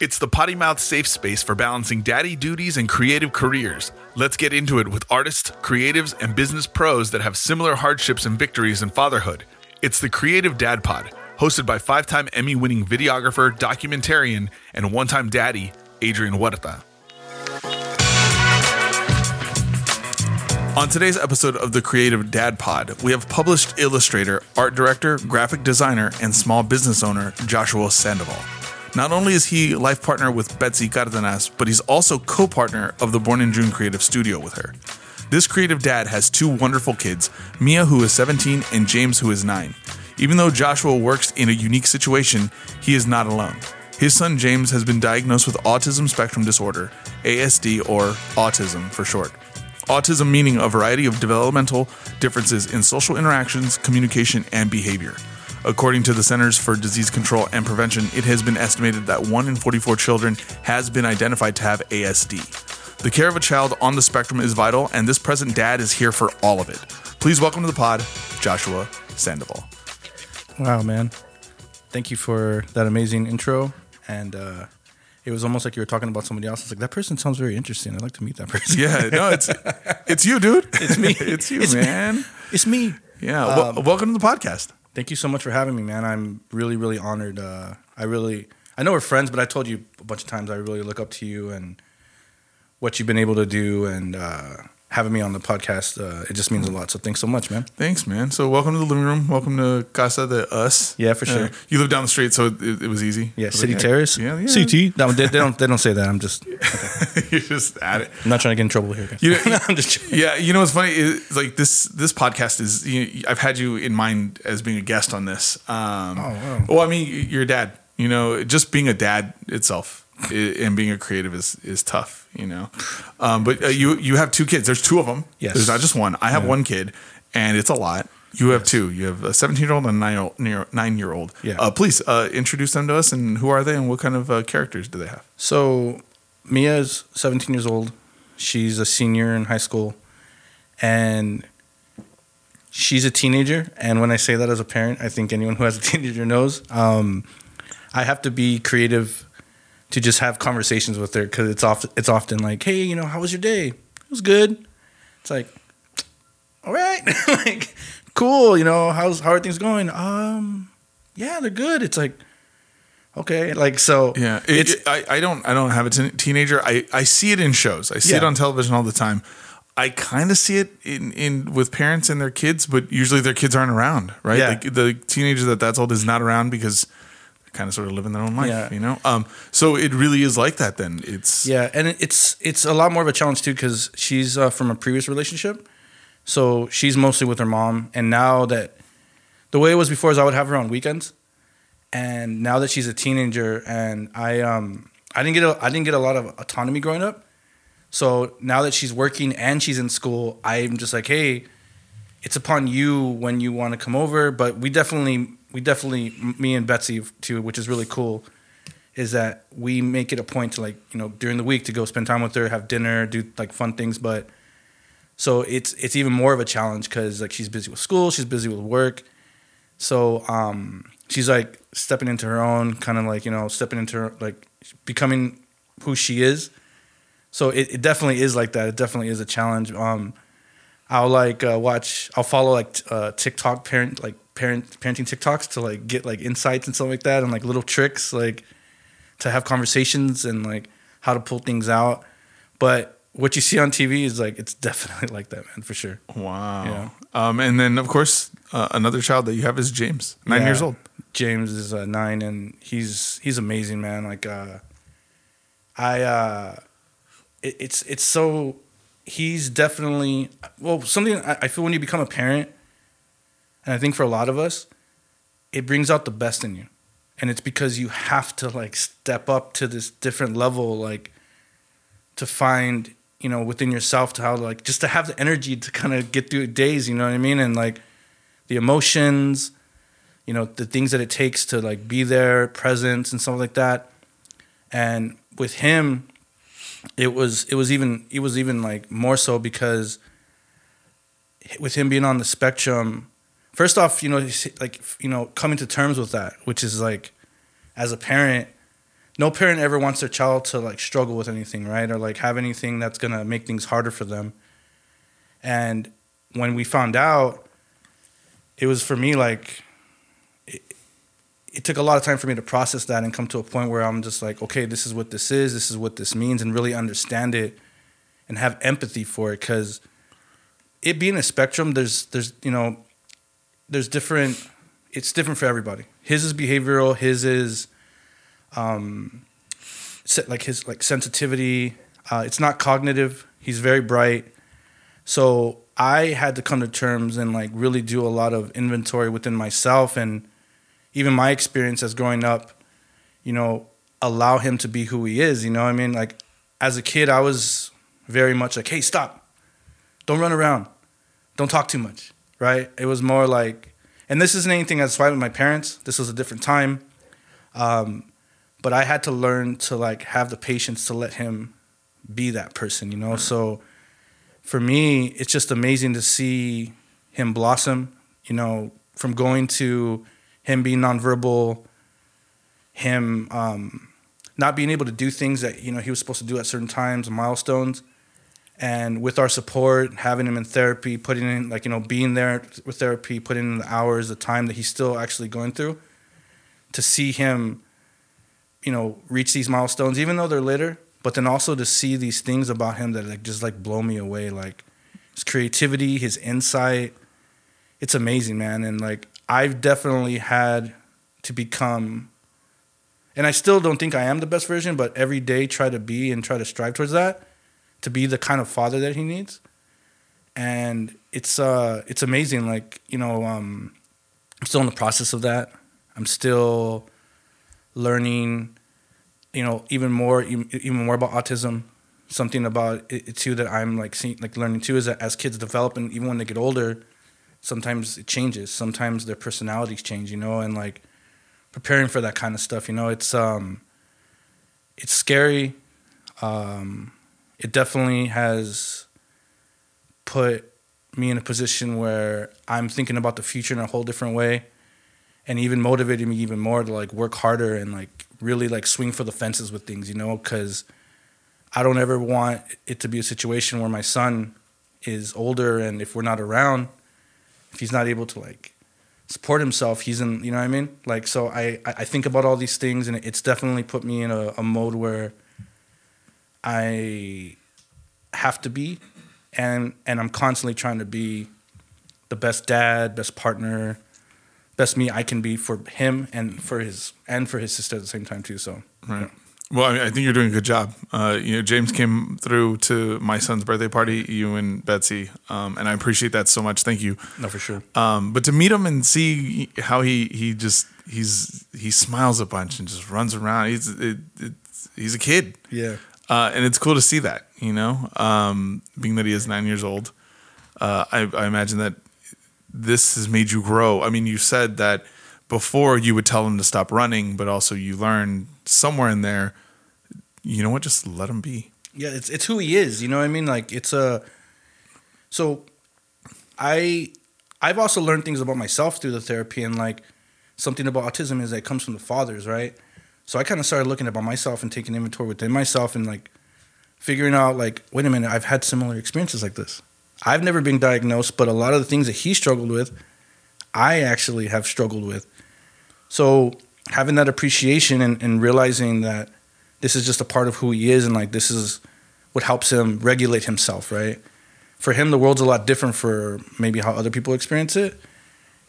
It's the potty mouth safe space for balancing daddy duties and creative careers. Let's get into it with artists, creatives, and business pros that have similar hardships and victories in fatherhood. It's the Creative Dad Pod, hosted by five time Emmy winning videographer, documentarian, and one time daddy, Adrian Huerta. On today's episode of the Creative Dad Pod, we have published illustrator, art director, graphic designer, and small business owner Joshua Sandoval. Not only is he life partner with Betsey Cardenas, but he's also co partner of the Born in June Creative Studio with her. This creative dad has two wonderful kids Mia, who is 17, and James, who is 9. Even though Joshua works in a unique situation, he is not alone. His son James has been diagnosed with autism spectrum disorder, ASD, or autism for short. Autism meaning a variety of developmental differences in social interactions, communication, and behavior. According to the Centers for Disease Control and Prevention, it has been estimated that 1 in 44 children has been identified to have ASD. The care of a child on the spectrum is vital, and this present dad is here for all of it. Please welcome to the pod, Joshua Sandoval. Wow, man. Thank you for that amazing intro. And uh, it was almost like you were talking about somebody else. It's like, that person sounds very interesting. I'd like to meet that person. Yeah, no, it's it's you, dude. It's me. it's you, It's me. man. it's me. Yeah, wel- welcome to the podcast. Thank you so much for having me, man. I'm really, really honored. Uh, I really, I know we're friends, but I told you a bunch of times I really look up to you and what you've been able to do and uh, having me on the podcast. Uh, it just means a lot. So thanks so much, man. Thanks, man. So welcome to the living room. Welcome to Casa de Us. Yeah, for sure. Uh, you live down the street, so it, it was easy. Yeah, Like, City yeah. Terrace. Yeah, yeah. CT. No, they, they don't. They don't say that. I'm just. You're just at it. I'm not trying to get in trouble here. You know, I'm just. Yeah, you know what's funny is like this this podcast is you know, I've had you in mind as being a guest on this. Um, Oh, wow. Well, I mean, you're a dad. You know, just being a dad itself and being a creative is is tough. You know, um, but uh, you you have two kids. There's two of them. Yes. There's not just one. I have one kid, and it's a lot. You have two. You have a 17 year old and a nine year old. Nine year old. Yeah. Uh, please uh, introduce them to us and who are they and what kind of uh, characters do they have? So Mia is 17 years old. She's a senior in high school, and she's a teenager. And when I say that as a parent, I think anyone who has a teenager knows. Um, I have to be creative to just have conversations with her because it's often it's often like, hey, you know, how was your day? It was good. It's like, all right, like, cool. You know, how's how are things going? Um, yeah, they're good. It's like, okay, like so. Yeah, it, it's it- I, I don't I don't have a teenager. I, I see it in shows. I see it on television all the time. I kind of see it in, in with parents and their kids, but usually their kids aren't around, right? Yeah. Like the teenager that that's old is not around because kind of sort of living their own life, Yeah. you know. Um, so it really is like that. Then it's Yeah, and it's it's a lot more of a challenge too because she's uh, from a previous relationship, so she's mostly with her mom. And now that the way it was before is I would have her on weekends, and now that she's a teenager and I um I didn't get a, I didn't get a lot of autonomy growing up, so now that she's working and she's in school, I'm just like, hey, it's upon you when you want to come over. But we definitely we definitely me and Betsey too, which is really cool is that we make it a point to like you know during the week to go spend time with her, have dinner, do like fun things. But so it's it's even more of a challenge because like she's busy with school, she's busy with work. So um, she's like stepping into her own, kind of like you know stepping into her, like becoming who she is. So it, it definitely is like that. It definitely is a challenge. Um, I'll like uh, watch. I'll follow like uh, TikTok parent like parent parenting TikToks to like get like insights and stuff like that, and like little tricks like to have conversations and like how to pull things out. But what you see on TV is like it's definitely like that, man, for sure. wow. Yeah. Um, and then of course uh, another child that you have is James, nine Yeah. years old. James is uh, nine, and he's he's amazing, man. Like, uh, I, uh, it, it's it's so he's definitely well something I, I feel when you become a parent, and I think for a lot of us, it brings out the best in you, and it's because you have to like step up to this different level, like to find you know within yourself to how like just to have the energy to kind of get through days, you know what I mean, and like the emotions you know the things that it takes to like be there presence and stuff like that. And with him it was it was even it was even like more so because with him being on the spectrum first off you know like you know coming to terms with that which is like as a parent no parent ever wants their child to like struggle with anything, right? Or like have anything that's gonna make things harder for them. And when we found out, it was for me like it, it took a lot of time for me to process that and come to a point where I'm just like, okay, this is what this is, this is what this means, and really understand it and have empathy for it. Because it being a spectrum, there's there's you know, there's different. It's different for everybody. His is behavioral. His is, um, like his like sensitivity. Uh, it's not cognitive. He's very bright. So I had to come to terms and like really do a lot of inventory within myself and even my experience as growing up, you know, allow him to be who he is. You know I mean? Like as a kid, I was very much like, hey, stop. Don't run around. Don't talk too much. Right? It was more like, and this isn't anything that's why with my parents. This was a different time. Um, but I had to learn to like have the patience to let him be that person, you know? Mm-hmm. So for me, it's just amazing to see him blossom, you know, from going to him being nonverbal, him um, not being able to do things that, you know, he was supposed to do at certain times, milestones. And with our support, having him in therapy, putting in, like, you know, being there with therapy, putting in the hours, the time that he's still actually going through, to see him, you know, reach these milestones, even though they're later, but then also to see these things about him that like just like blow me away like his creativity his insight. It's amazing man. And like i've definitely had to become and i still don't think i am the best version but every day try to be and try to strive towards that to be the kind of father that he needs. And it's uh it's amazing like you know um i'm still in the process of that. I'm still learning you know even more even more about autism. Something about it too that i'm like seeing like learning too is that as kids develop and even when they get older sometimes it changes. Sometimes their personalities change you know and like preparing for that kind of stuff you know it's um it's scary. Um it definitely has put me in a position where i'm thinking about the future in a whole different way and even motivated me even more to like work harder and like really like swing for the fences with things, you know, because I don't ever want it to be a situation where my son is older and if we're not around, if he's not able to like support himself, he's in, you know what I mean? Like, so I, I think about all these things and it's definitely put me in a, a mode where I have to be and, and I'm constantly trying to be the best dad, best partner, best me I can be for him and for his and for his sister at the same time too. So right. Well, I, mean, I think you're doing a good job. Uh, you know, James came through to my son's birthday party, you and Betsey, um, and I appreciate that so much. Thank you. No, for sure. Um, but to meet him and see how he he just he's he smiles a bunch and just runs around. He's it, he's a kid. Yeah. Uh, and it's cool to see that, you know, um, being that he is nine years old. Uh, I, I imagine that this has made you grow. I mean, you said that before you would tell him to stop running, but also you learned somewhere in there, you know what, just let him be. Yeah, it's it's who he is. You know what I mean? Like it's a. So, I I've also learned things about myself through the therapy, and like something about autism is that it comes from the fathers, right? So I kind of started looking about myself and taking inventory within myself, and like figuring out like, wait a minute, I've had similar experiences like this. I've never been diagnosed, but a lot of the things that he struggled with, I actually have struggled with. So having that appreciation and, and realizing that this is just a part of who he is and like this is what helps him regulate himself, right? For him, the world's a lot different for maybe how other people experience it.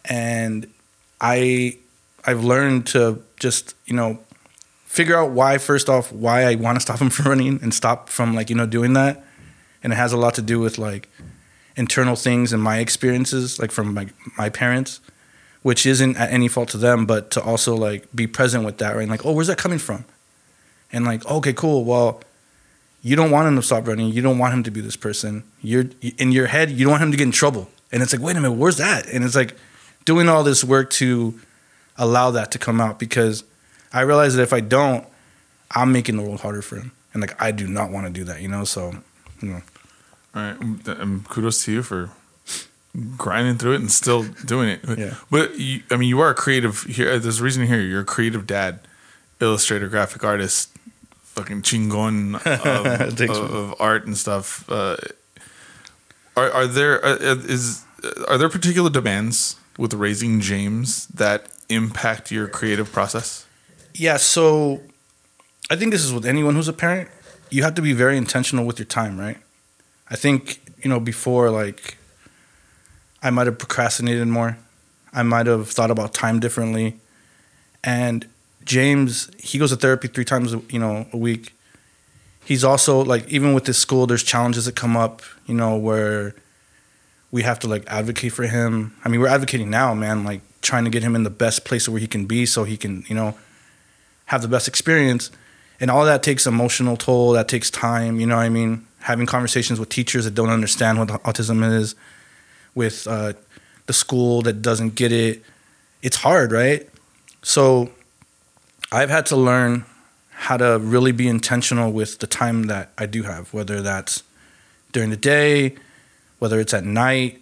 And I I've learned to just, you know, figure out why first off why I want to stop him from running and stop from like, you know, doing that. And it has a lot to do with like internal things and my experiences, like from my my parents, which isn't at any fault to them, but to also like be present with that, right? And like, oh, where's that coming from? And like, okay, cool. Well, you don't want him to stop running. You don't want him to be this person. You're in your head. You don't want him to get in trouble. And it's like, wait a minute, where's that? And it's like doing all this work to allow that to come out because I realize that if I don't, I'm making the world harder for him. And like, I do not want to do that, you know. So, you know. All right, and um, kudos to you for grinding through it and still doing it. Yeah. But you, I mean, you are a creative. Here, there's a reason here. You're a creative dad. illustrator, graphic artist, fucking chingon of, of, of art and stuff. Uh, are are there uh, is are there particular demands with raising James that impact your creative process? Yeah, so I think this is with anyone who's a parent. You have to be very intentional with your time, right? I think, you know, before like I might have procrastinated more. I might have thought about time differently. And James, he goes to therapy 3 times, you know, a week. He's also like even with this school there's challenges that come up, you know, where we have to like advocate for him. I mean, we're advocating now, man, like trying to get him in the best place where he can be so he can, you know, have the best experience. And all that takes emotional toll, that takes time, you know what I mean? Having conversations with teachers that don't understand what autism is, with uh, the school that doesn't get it. It's hard, right? So I've had to learn how to really be intentional with the time that I do have, whether that's during the day, whether it's at night.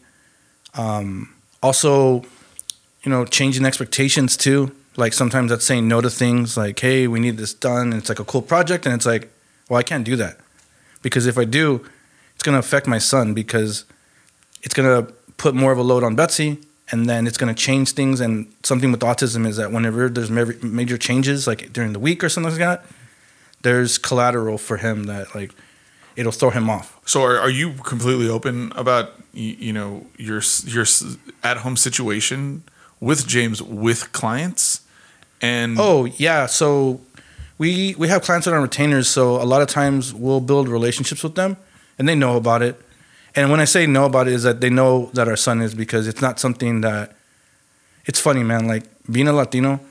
Um, also, you know, changing expectations too. Like sometimes that's saying no to things like, hey, we need this done. And it's like a cool project. And it's like, well, I can't do that. Because if I do, it's going to affect my son because it's going to put more of a load on Betsey. And then it's going to change things. And something with autism is that whenever there's major changes, like during the week or something like that, there's collateral for him that like it'll throw him off. So are, are you completely open about you, you know your your at home situation with James with clients? And oh yeah, so we we have clients that are retainers. So a lot of times we'll build relationships with them, and they know about it. And when I say know about it, is that they know that our son is because it's not something that. It's funny, man. Like being a Latino,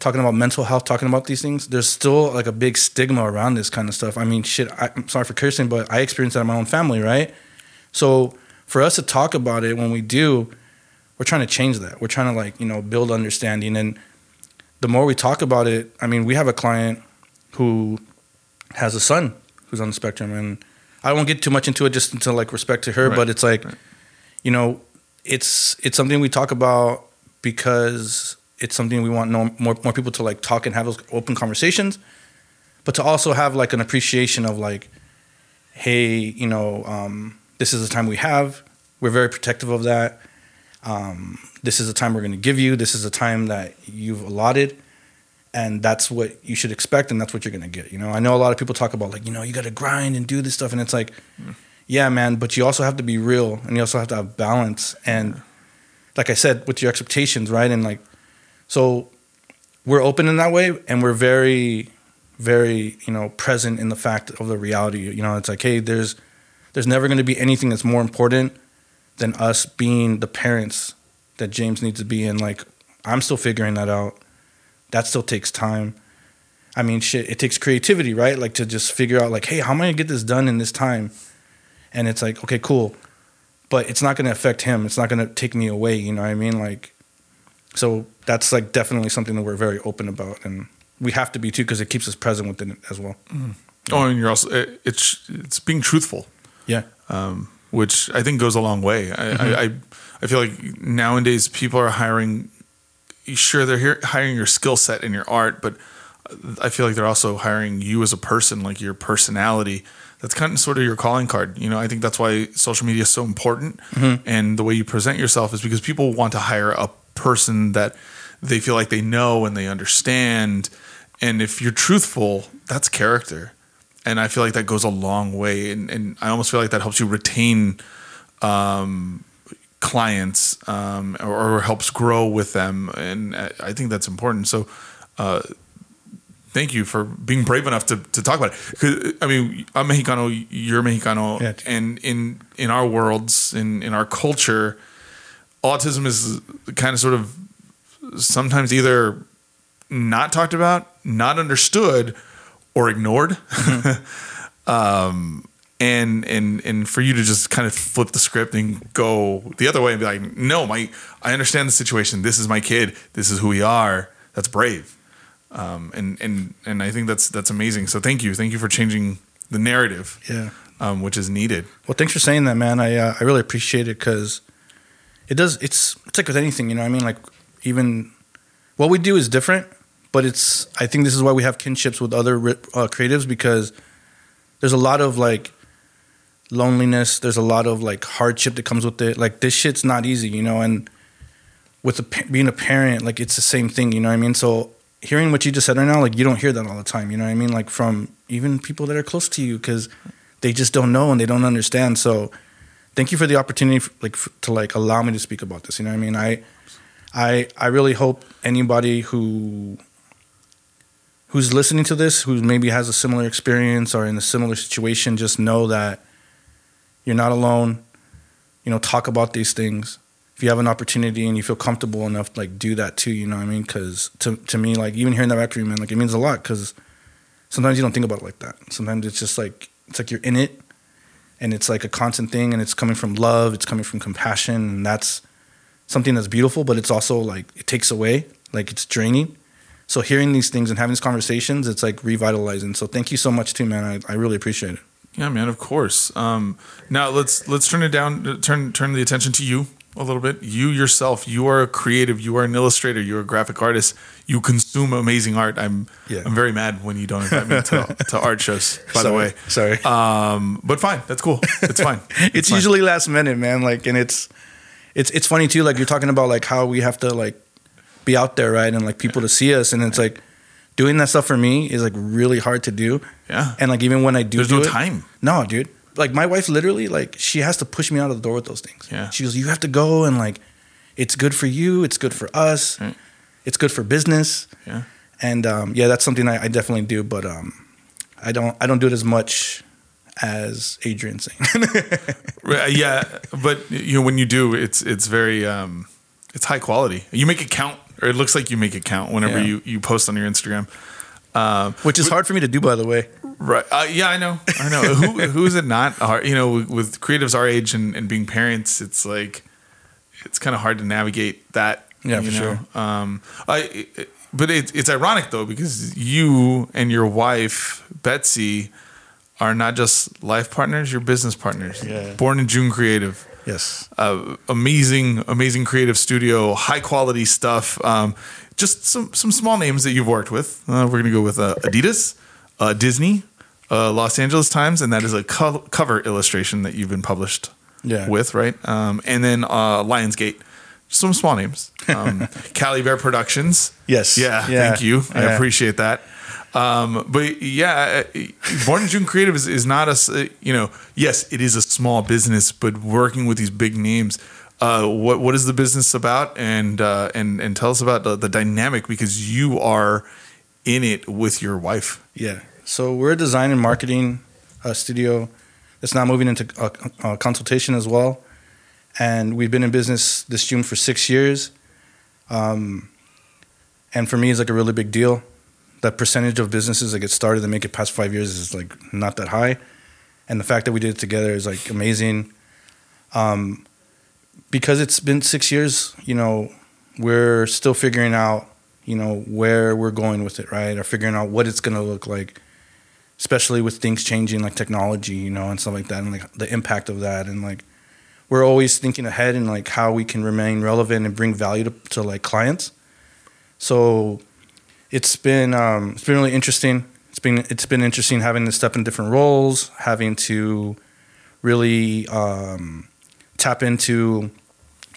talking about mental health, talking about these things, there's still like a big stigma around this kind of stuff. I mean, shit, I, am sorry for cursing, but I experienced that in my own family, right? So for us to talk about it when we do, we're trying to change that. We're trying to like, you know, build understanding. And the more we talk about it, I mean, we have a client who has a son who's on the spectrum. And I won't get too much into it just until like respect to her, right. but it's like, right. you know, it's it's something we talk about because it's something we want more more people to like talk and have those open conversations, but to also have like an appreciation of like, hey, you know, um, this is the time we have. We're very protective of that. Um, this is the time we're going to give you. This is the time that you've allotted, and that's what you should expect, and that's what you're going to get. You know, I know a lot of people talk about like, you know, you got to grind and do this stuff, and it's like, mm. yeah, man, but you also have to be real, and you also have to have balance, and like I said, with your expectations, right, and like so we're open in that way, and we're very, very, you know, present in the fact of the reality. You know, it's like, hey, there's, there's never going to be anything that's more important than us being the parents that James needs to be. And like, I'm still figuring that out. That still takes time. I mean, shit, it takes creativity, right? Like to just figure out, like, hey, how am I gonna get this done in this time? And it's like, okay, cool, but it's not gonna affect him. It's not gonna take me away. You know what I mean? Like, so that's like definitely something that we're very open about, and we have to be too because it keeps us present within it as well. Mm. Yeah. Oh, and you're also it's it's being truthful. Yeah. Um, which I think goes a long way. I, mm-hmm. I, I, feel like nowadays people are hiring. Sure, they're here, hiring your skill set and your art, but I feel like they're also hiring you as a person, like your personality. That's kind of sort of your calling card. You know, I think that's why social media is so important, mm-hmm. and the way you present yourself is because people want to hire a person that they feel like they know and they understand. And if you're truthful, that's character. And I feel like that goes a long way. And, and I almost feel like that helps you retain um, clients um, or, or, helps grow with them. And I think that's important. So, uh, thank you for being brave enough to, to talk about it. Cause, I mean, I'm Mexicano, you're Mexicano, yeah. and in in our worlds, in in our culture, autism is kind of sort of sometimes either not talked about, not understood, or ignored. Mm-hmm. um, and and and for you to just kind of flip the script and go the other way and be like, no, my I understand the situation. This is my kid. This is who we are. That's brave. Um, and and and I think that's that's amazing. So thank you, thank you for changing the narrative. Yeah. Um, which is needed. Well, thanks for saying that, man. I uh, I really appreciate it because it does. It's it's like with anything, you know. I mean, like even what we do is different, but it's I think this is why we have kinships with other uh, creatives because there's a lot of like loneliness. There's a lot of like hardship that comes with it. Like this shit's not easy, you know. And with the, being a parent, like it's the same thing, you know what I mean. So hearing what you just said right now, like you don't hear that all the time, you know what I mean. Like from even people that are close to you because they just don't know and they don't understand. So thank you for the opportunity, like to like allow me to speak about this. You know what I mean. I I I really hope anybody who who's listening to this, who maybe has a similar experience or in a similar situation, just know that you're not alone. You know, talk about these things. If you have an opportunity and you feel comfortable enough, like do that too. You know what I mean? Because to to me, like even hearing that back from you, man, like it means a lot. Because sometimes you don't think about it like that. Sometimes it's just like it's like you're in it, and it's like a constant thing, and it's coming from love, it's coming from compassion, and that's something that's beautiful. But it's also like it takes away, like it's draining. So hearing these things and having these conversations, it's like revitalizing. So thank you so much too, man. I, I really appreciate it. Yeah, man, of course. Um, now let's let's turn it down. Turn turn the attention to you a little bit. You yourself, you are a creative. You are an illustrator. You're a graphic artist. You consume amazing art. I'm yeah. I'm very mad when you don't invite me to, to art shows. By sorry, the way, sorry. Um, but fine, that's cool. It's fine. it's, it's fine. usually last minute, man. Like, and it's it's it's funny too. Like you're talking about like how we have to like be out there, right, and like people to see us, and it's like doing that stuff for me is like really hard to do. Yeah. And like even when I do, there's do no it, time. No, dude. Like my wife literally like she has to push me out of the door with those things. Yeah. She goes, you have to go and like, it's good for you. It's good for us. Right. It's good for business. Yeah. And um, yeah, that's something I, I definitely do, but um, I don't I don't do it as much as Adrian saying. yeah, but you know when you do, it's it's very um, it's high quality. You make it count or it looks like you make it count whenever yeah. you, you post on your Instagram. Um, Which is hard for me to do, by the way. Right? Uh, yeah, I know. I know. who who is it not hard? You know, with, creatives our age and, and being parents, it's like it's kind of hard to navigate that. Yeah, for know? sure. Um, I, but it's it's ironic though because you and your wife Betsey are not just life partners; you're business partners. Yeah. Born in June Creative. Yes. Uh, amazing, amazing creative studio, high quality stuff. Um, just some some small names that you've worked with. Uh, we're gonna go with uh, Adidas, uh, Disney, uh, Los Angeles Times, and that is a co- cover illustration that you've been published yeah. with, right? Um, and then uh, Lionsgate. Some small names. Um, Cali Bear Productions. Yes. Yeah, yeah. Thank you. I appreciate that. Um, but yeah, uh, Born in June Creative is, is not a, you know, yes, it is a small business, but working with these big names. Uh, what what is the business about? And uh, and and tell us about the, the dynamic because you are in it with your wife. Yeah. So we're a design and marketing uh, studio that's now moving into uh, consultation as well, and we've been in business this June for six years. Um, and for me, it's like a really big deal the percentage of businesses that get started that make it past five years is like not that high, and the fact that we did it together is like amazing. Um, because it's been six years, you know, we're still figuring out, you know, where we're going with it, right? Or figuring out what it's gonna look like, especially with things changing like technology, you know, and stuff like that, and like the impact of that, and like we're always thinking ahead and like how we can remain relevant and bring value to, to like clients. So it's been um, it's been really interesting. It's been it's been interesting having to step in different roles, having to really um, tap into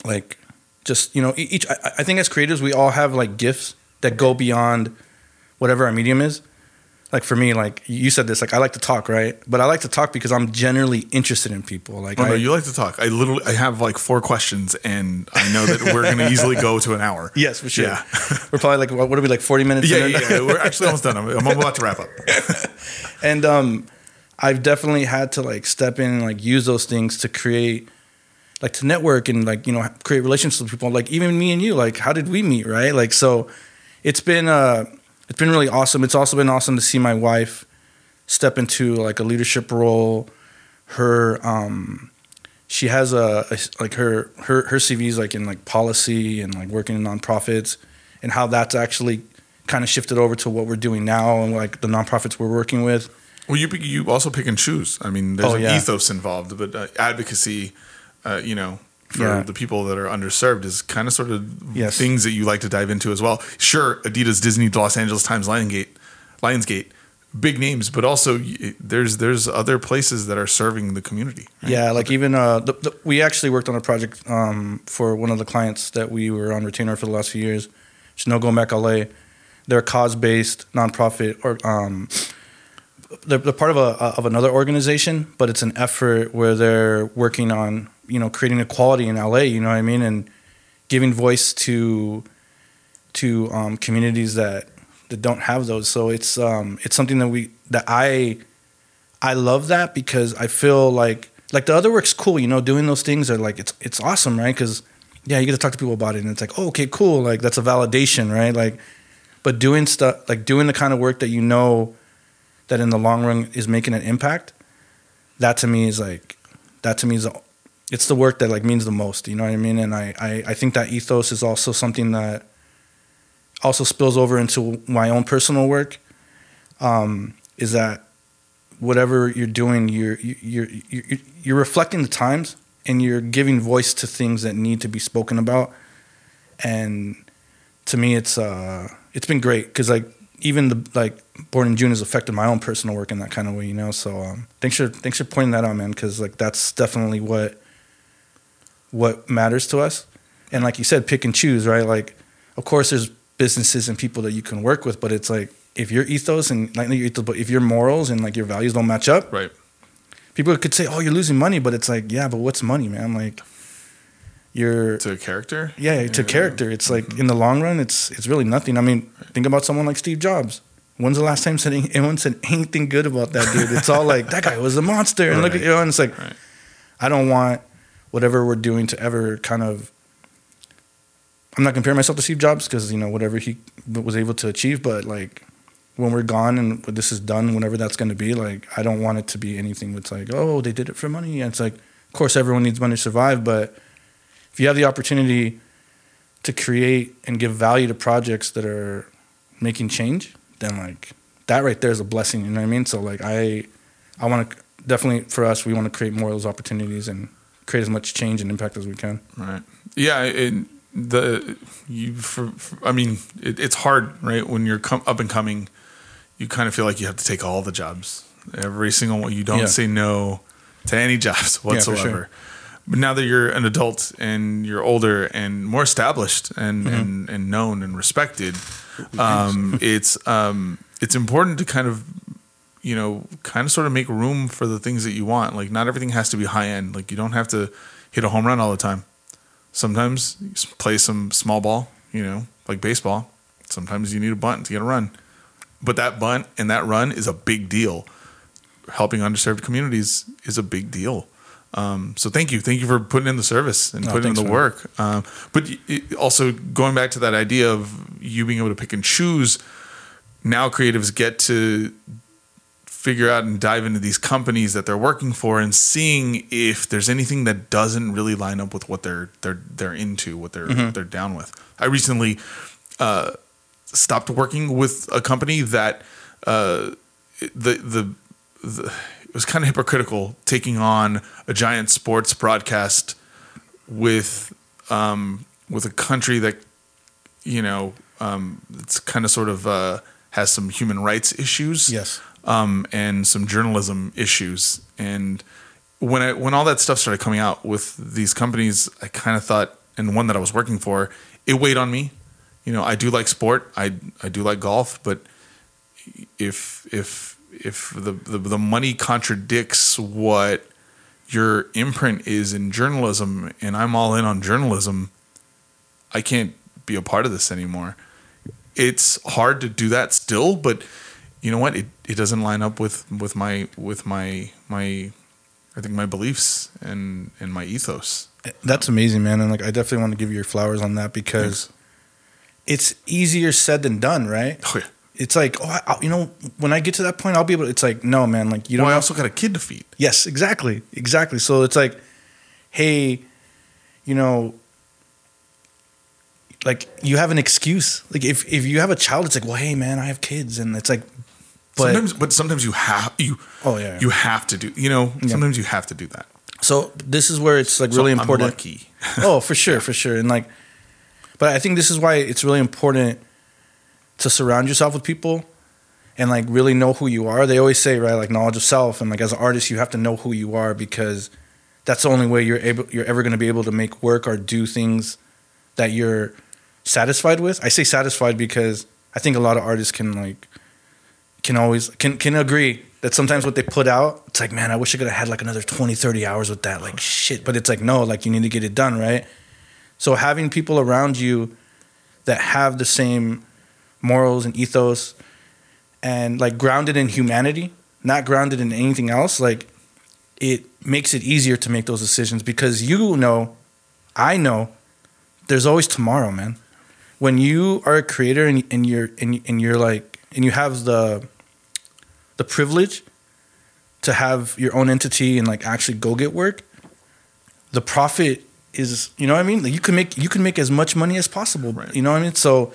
like just you know each. I, I think as creators, we all have like gifts that go beyond whatever our medium is like for me, like you said this, like I like to talk, right? But I like to talk because I'm generally interested in people. Like, oh, I, no, you like to talk. I literally, I have like four questions, and I know that we're going to easily go to an hour. Yes, for sure. Yeah. we're probably like, what are we like, forty minutes? Yeah, yeah, yeah. We're actually almost done. I'm, I'm about to wrap up. and um, I've definitely had to like step in and like use those things to create, like to network and like you know create relationships with people. Like even me and you, like how did we meet, right? Like so, it's been uh it's been really awesome. It's also been awesome to see my wife step into like a leadership role. Her um, she has a, a like her her her CVs like in like policy and like working in nonprofits, and how that's actually kind of shifted over to what we're doing now and like the nonprofits we're working with. Well, you you also pick and choose. I mean, there's oh, an yeah. ethos involved, but uh, advocacy, uh, you know, for Yeah. the people that are underserved is kind of sort of Yes. things that you like to dive into as well. Sure, Adidas, Disney, Los Angeles Times, Lionsgate, Lionsgate, big names, but also there's there's other places that are serving the community. right? Yeah, like even uh, the, the, we actually worked on a project um, for one of the clients that we were on retainer for the last few years. It's No LA. They're a cause-based nonprofit, or um, they're, they're part of a of another organization, but it's an effort where they're working on you know creating equality in LA. You know what I mean, and giving voice to to um, communities that that don't have those. So it's um, it's something that we that I I love that because I feel like like the other work's cool. You know, doing those things are like it's it's awesome, right? Because yeah, you get to talk to people about it, and it's like, oh, okay, cool. Like that's a validation, right? Like, but doing stuff like doing the kind of work that you know that in the long run is making an impact. That to me is like that to me is it's the work that like means the most. You know what I mean? And I I, I think that ethos is also something that also spills over into my own personal work. Um, is that whatever you're doing, you're you're you're you're reflecting the times and you're giving voice to things that need to be spoken about. And to me, it's uh, it's been great because like even the like born in June has affected my own personal work in that kind of way, you know. So um, thanks for thanks for pointing that out, man, because like that's definitely what what matters to us. And like you said, pick and choose, right? Like, of course, there's businesses and people that you can work with, but it's like if your ethos and like not your ethos, but if your morals and like your values don't match up, Right. people could say, "Oh, you're losing money," but it's like, yeah, but what's money, man? Like, you're To character. yeah, to character. It's like mm-hmm. in the long run, it's it's really nothing. I mean, think about someone like Steve Jobs. When's the last time said anyone said anything good about that dude? It's all like that guy was a monster, and look at you know, and it's like Right. I don't want whatever we're doing to ever kind of. I'm not comparing myself to Steve Jobs because you know whatever he was able to achieve, but like when we're gone and this is done, whenever that's going to be, like I don't want it to be anything that's like, oh, they did it for money. And it's like, of course, everyone needs money to survive, but if you have the opportunity to create and give value to projects that are making change, then like that right there is a blessing. You know what I mean? So like I, I want to definitely for us, we want to create more of those opportunities and create as much change and impact as we can. Right. Yeah. And the you for, for I mean it, it's hard right when you're com- up and coming. You kind of feel like you have to take all the jobs, every single one. You don't Yeah. say no to any jobs for sure. whatsoever. But now that you're an adult and you're older and more established and Mm-hmm. and, and known and respected, um, it's um, it's important to kind of you know kind of sort of make room for the things that you want. Like not everything has to be high end. Like you don't have to hit a home run all the time. Sometimes you play some small ball, you know, like baseball. Sometimes you need a bunt to get a run. But that bunt and that run is a big deal. Helping underserved communities is a big deal. Um, so thank you, thank you for putting in the service and No, putting in the work. Um, but it, also going back to that idea of you being able to pick and choose. Now creatives get to figure out and dive into these companies that they're working for and seeing if there's anything that doesn't really line up with what they're they're they're into, what they're they're down with. I recently uh, stopped working with a company that uh, the, the the it was kind of hypocritical taking on a giant sports broadcast with um, with a country that you know um, it's kind of sort of uh, has some human rights issues Yes. Um, and some journalism issues. And when I when all that stuff started coming out with these companies, I kind of thought, and one that I was working for, it weighed on me. You know, I do like sport, I I do like golf, but if if if the the, the money contradicts what your imprint is in journalism, and I'm all in on journalism, I can't be a part of this anymore. It's hard to do that still, but you know what? It it doesn't line up with with my with my my I think my beliefs and and my ethos. That's amazing, man. And like, I definitely want to give you your flowers on that because it's easier said than done, right? Oh yeah. It's like, oh, I, you know, when I get to that point, I'll be able. To, it's like, no, man, like you don't. Well, I also got a kid to feed. Yes, exactly, exactly. So it's like, hey, you know, like you have an excuse. Like if if you have a child, it's like, well, hey, man, I have kids, and it's like, but sometimes, but sometimes you have you Oh, yeah, yeah. you have to do. You know, Yeah. sometimes you have to do that. So this is where it's like So really I'm important. lucky. oh, for sure, for sure. And like, but I think this is why it's really important to surround yourself with people and like really know who you are. They always say, right, like knowledge of self. And like as an artist, you have to know who you are because that's the only way you're able, you're ever going to be able to make work or do things that you're satisfied with. I say satisfied because I think a lot of artists can like can always can can agree that sometimes what they put out it's like man i wish i could have had like another 20 30 hours with that like shit. But it's like no like you need to get it done right? So having people around you that have the same morals and ethos and like grounded in humanity not grounded in anything else like it makes it easier to make those decisions because you know i know there's always tomorrow man. When you are a creator and, and you're and, and you're like and you have the the privilege to have your own entity and like actually go get work the profit is you know what i mean? Like you can make you can make as much money as possible Right. you know what i mean? So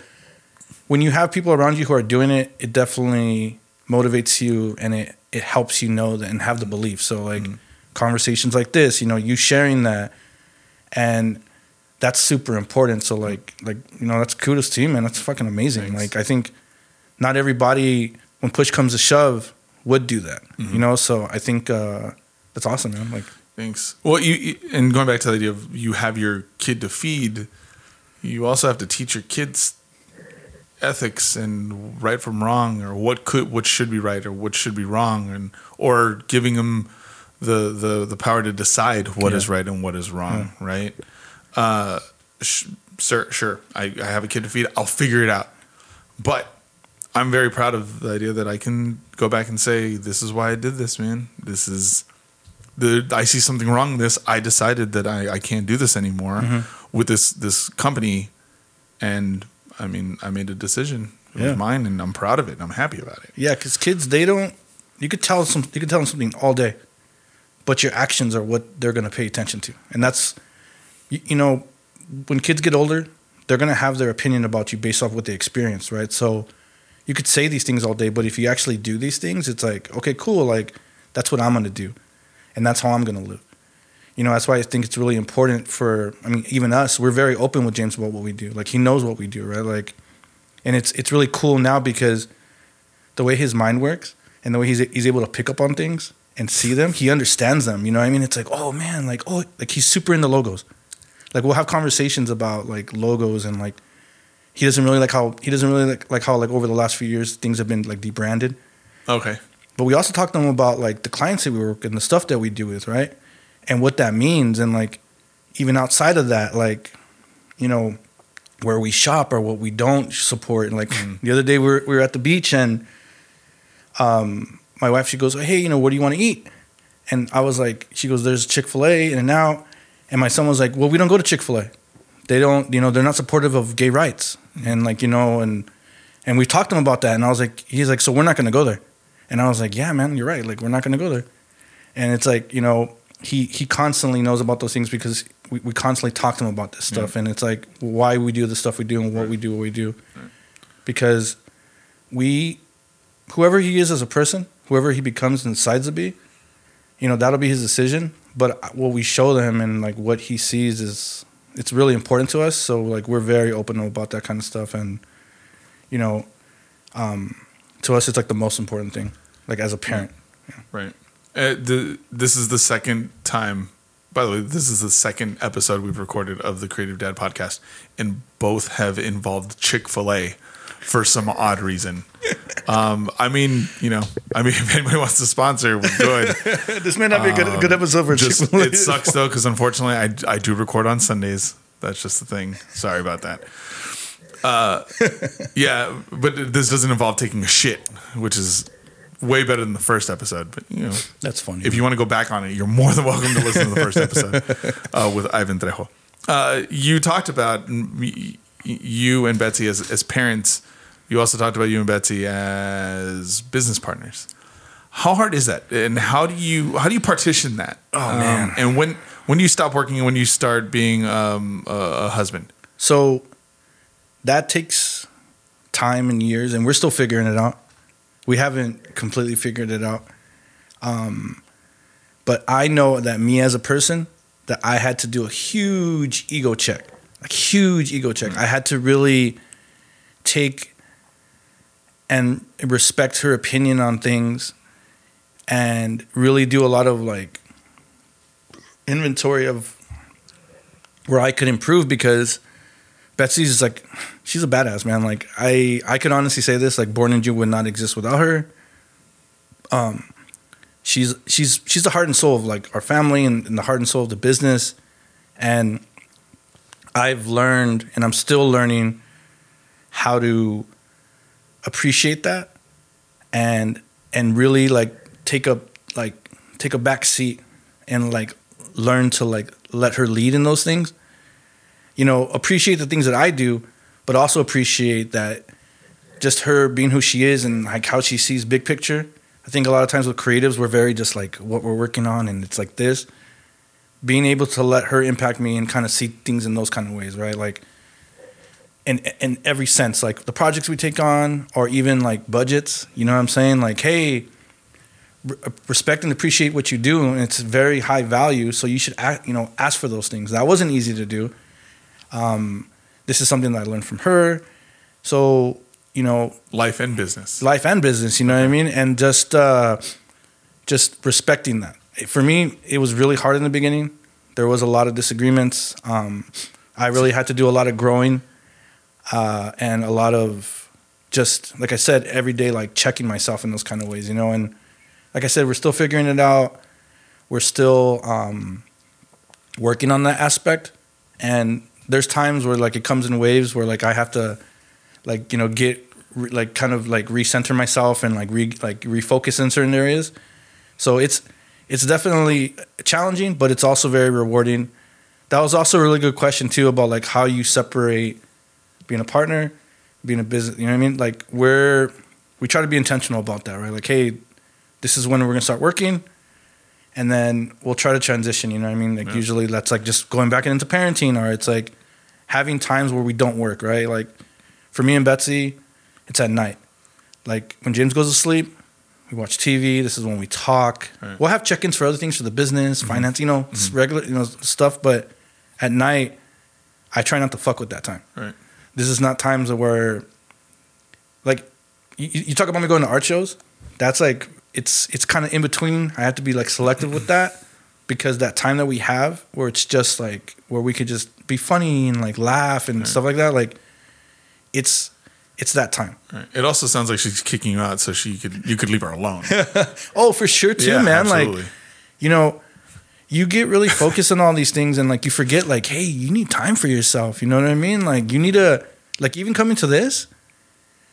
when you have people around you who are doing it it definitely motivates you and it it helps you know that and have the belief. So like mm-hmm. conversations like this you know you sharing that and that's super important. So like like you know that's kudos to you man. That's fucking amazing. Thanks. like i think not everybody when push comes to shove would do that you know so i think uh that's awesome man like Thanks. Well, you, and going back to the idea of you have your kid to feed, you also have to teach your kids ethics and right from wrong, or what could what should be right or what should be wrong, and or giving them the the the power to decide what is Yeah. right and what is wrong. Right. Uh, sh- sir, sure. I, I have a kid to feed. I'll figure it out. But I'm very proud of the idea that I can go back and say, "This is why I did this, man. This is." the I see something wrong with this. I decided that I, I can't do this anymore Mm-hmm. with this this company, and I mean I made a decision. It Yeah. was mine, and I'm proud of it. and I'm happy about it. Yeah, because kids they don't. You could tell some. You could tell them something all day, but your actions are what they're gonna pay attention to, and that's, you, you know, when kids get older, they're gonna have their opinion about you based off what they experience, right? So, you could say these things all day, but if you actually do these things, it's like okay, cool, like that's what I'm gonna do, and that's how I'm gonna live. You know, that's why I think it's really important for. I mean, even us, we're very open with James about what we do. Like he knows what we do, right? Like, and it's it's really cool now because the way his mind works and the way he's he's able to pick up on things and see them, he understands them. You know what I mean? It's like, oh man, like oh, like he's super into logos. Like we'll have conversations about like logos and like he doesn't really like how he doesn't really like, like how like over the last few years things have been like debranded. Okay. But we also talked to them about like the clients that we work and the stuff that we do with, right? And what that means and like even outside of that, like, you know, where we shop or what we don't support. And like the other day we were, we were at the beach and um my wife she goes, Hey, you know, what do you want to eat? And I was like, she goes, There's Chick fil A in and out and my son was like, Well, we don't go to Chick fil A. They don't, you know, they're not supportive of gay rights. And like, you know, and and we talked to him about that and I was like, he's like, So we're not gonna go there. And I was like, yeah, man, you're right. Like, we're not going to go there. And it's like, you know, he, he constantly knows about those things because we, we constantly talk to him about this stuff. And it's like why we do the stuff we do and what we do, what we do. Because we, whoever he is as a person, whoever he becomes and decides to be, you know, that'll be his decision. But what we show him and like what he sees is, it's really important to us. So like, we're very open about that kind of stuff. And, you know, um, to us, it's like the most important thing, like as a parent. Right. Uh, the, this is the second time. By the way, this is the second episode we've recorded of the Creative Dad podcast, and both have involved Chick Fil A for some odd reason. Um, I mean, you know, I mean, if anybody wants to sponsor, we're good. this may not be a good, good episode for Just, Chick-fil-A. it sucks though, because unfortunately, I, I do record on Sundays. That's just the thing. Sorry about that. Uh, yeah, but this doesn't involve taking a shit, which is way better than the first episode. But you know, That's funny. if you want to go back on it, you're more than welcome to listen to the first episode uh, with Ivan Trejo. Uh, you talked about you and Betsey as, as parents. You also talked about you and Betsey as business partners. How hard is that, and how do you how do you partition that? Oh man. And when when do you stop working and when you start being um, a, a husband? So that takes time and years, and we're still figuring it out. We haven't completely figured it out. Um, But I know that me as a person, that I had to do a huge ego check, a huge ego check. I had to really take and respect her opinion on things and really do a lot of like inventory of where I could improve because Betsey's is like she's a badass man. Like I I could honestly say this like Born in June would not exist without her. Um, she's she's she's the heart and soul of like our family and, and the heart and soul of the business, and I've learned and I'm still learning how to appreciate that and and really like take a like take a back seat and like learn to like let her lead in those things. You know appreciate the things that i do but also appreciate that just her being who she is and like how she sees big picture. I think a lot of times with creatives we're very just like what we're working on and it's like this being able to let her impact me and kind of see things in those kind of ways right? Like in in every sense like the projects we take on or even like budgets you know what i'm saying? Like hey respect and appreciate what you do and it's very high value so you should act, you know ask for those things. That wasn't easy to do. Um, this is something that i learned from her. So you know life and business. life and business you know what i mean? And just uh, just respecting that for me it was really hard in the beginning there was a lot of disagreements um, i really had to do a lot of growing uh, and a lot of just like i said every day like checking myself in those kind of ways you know and like I said, we're still figuring it out. We're still um, working on that aspect, and there's times where like it comes in waves where like I have to, like you know, get re- like kind of like recenter myself and like re like refocus in certain areas. So it's it's definitely challenging, but it's also very rewarding. That was also a really good question too about like how you separate being a partner, being a business. You know what I mean? Like we're we try to be intentional about that, right? Like, hey, this is when we're gonna start working, and then we'll try to transition. You know what I mean? Like Yeah. usually that's like just going back into parenting, or it's like having times where we don't work. Right? Like for me and Betsey, it's at night. Like when James goes to sleep, we watch TV. This is when we talk. Right. We'll have check-ins for other things for the business, mm-hmm. finance, you know, s- mm-hmm. regular, you know, stuff. But at night, I try not to fuck with that time. Right. This is not times where, like, you, you talk about me going to art shows. That's like it's it's kind of in between. I have to be like selective with that because that time that we have where it's just like where we could just be funny and like laugh and stuff like that. Like, it's it's that time. Right. It also sounds like she's kicking you out so she could you could leave her alone. Oh, for sure too, Yeah, man. absolutely. Like, you know, you get really focused on all these things and like you forget like, hey, you need time for yourself. You know what I mean? Like you need to like even coming to this,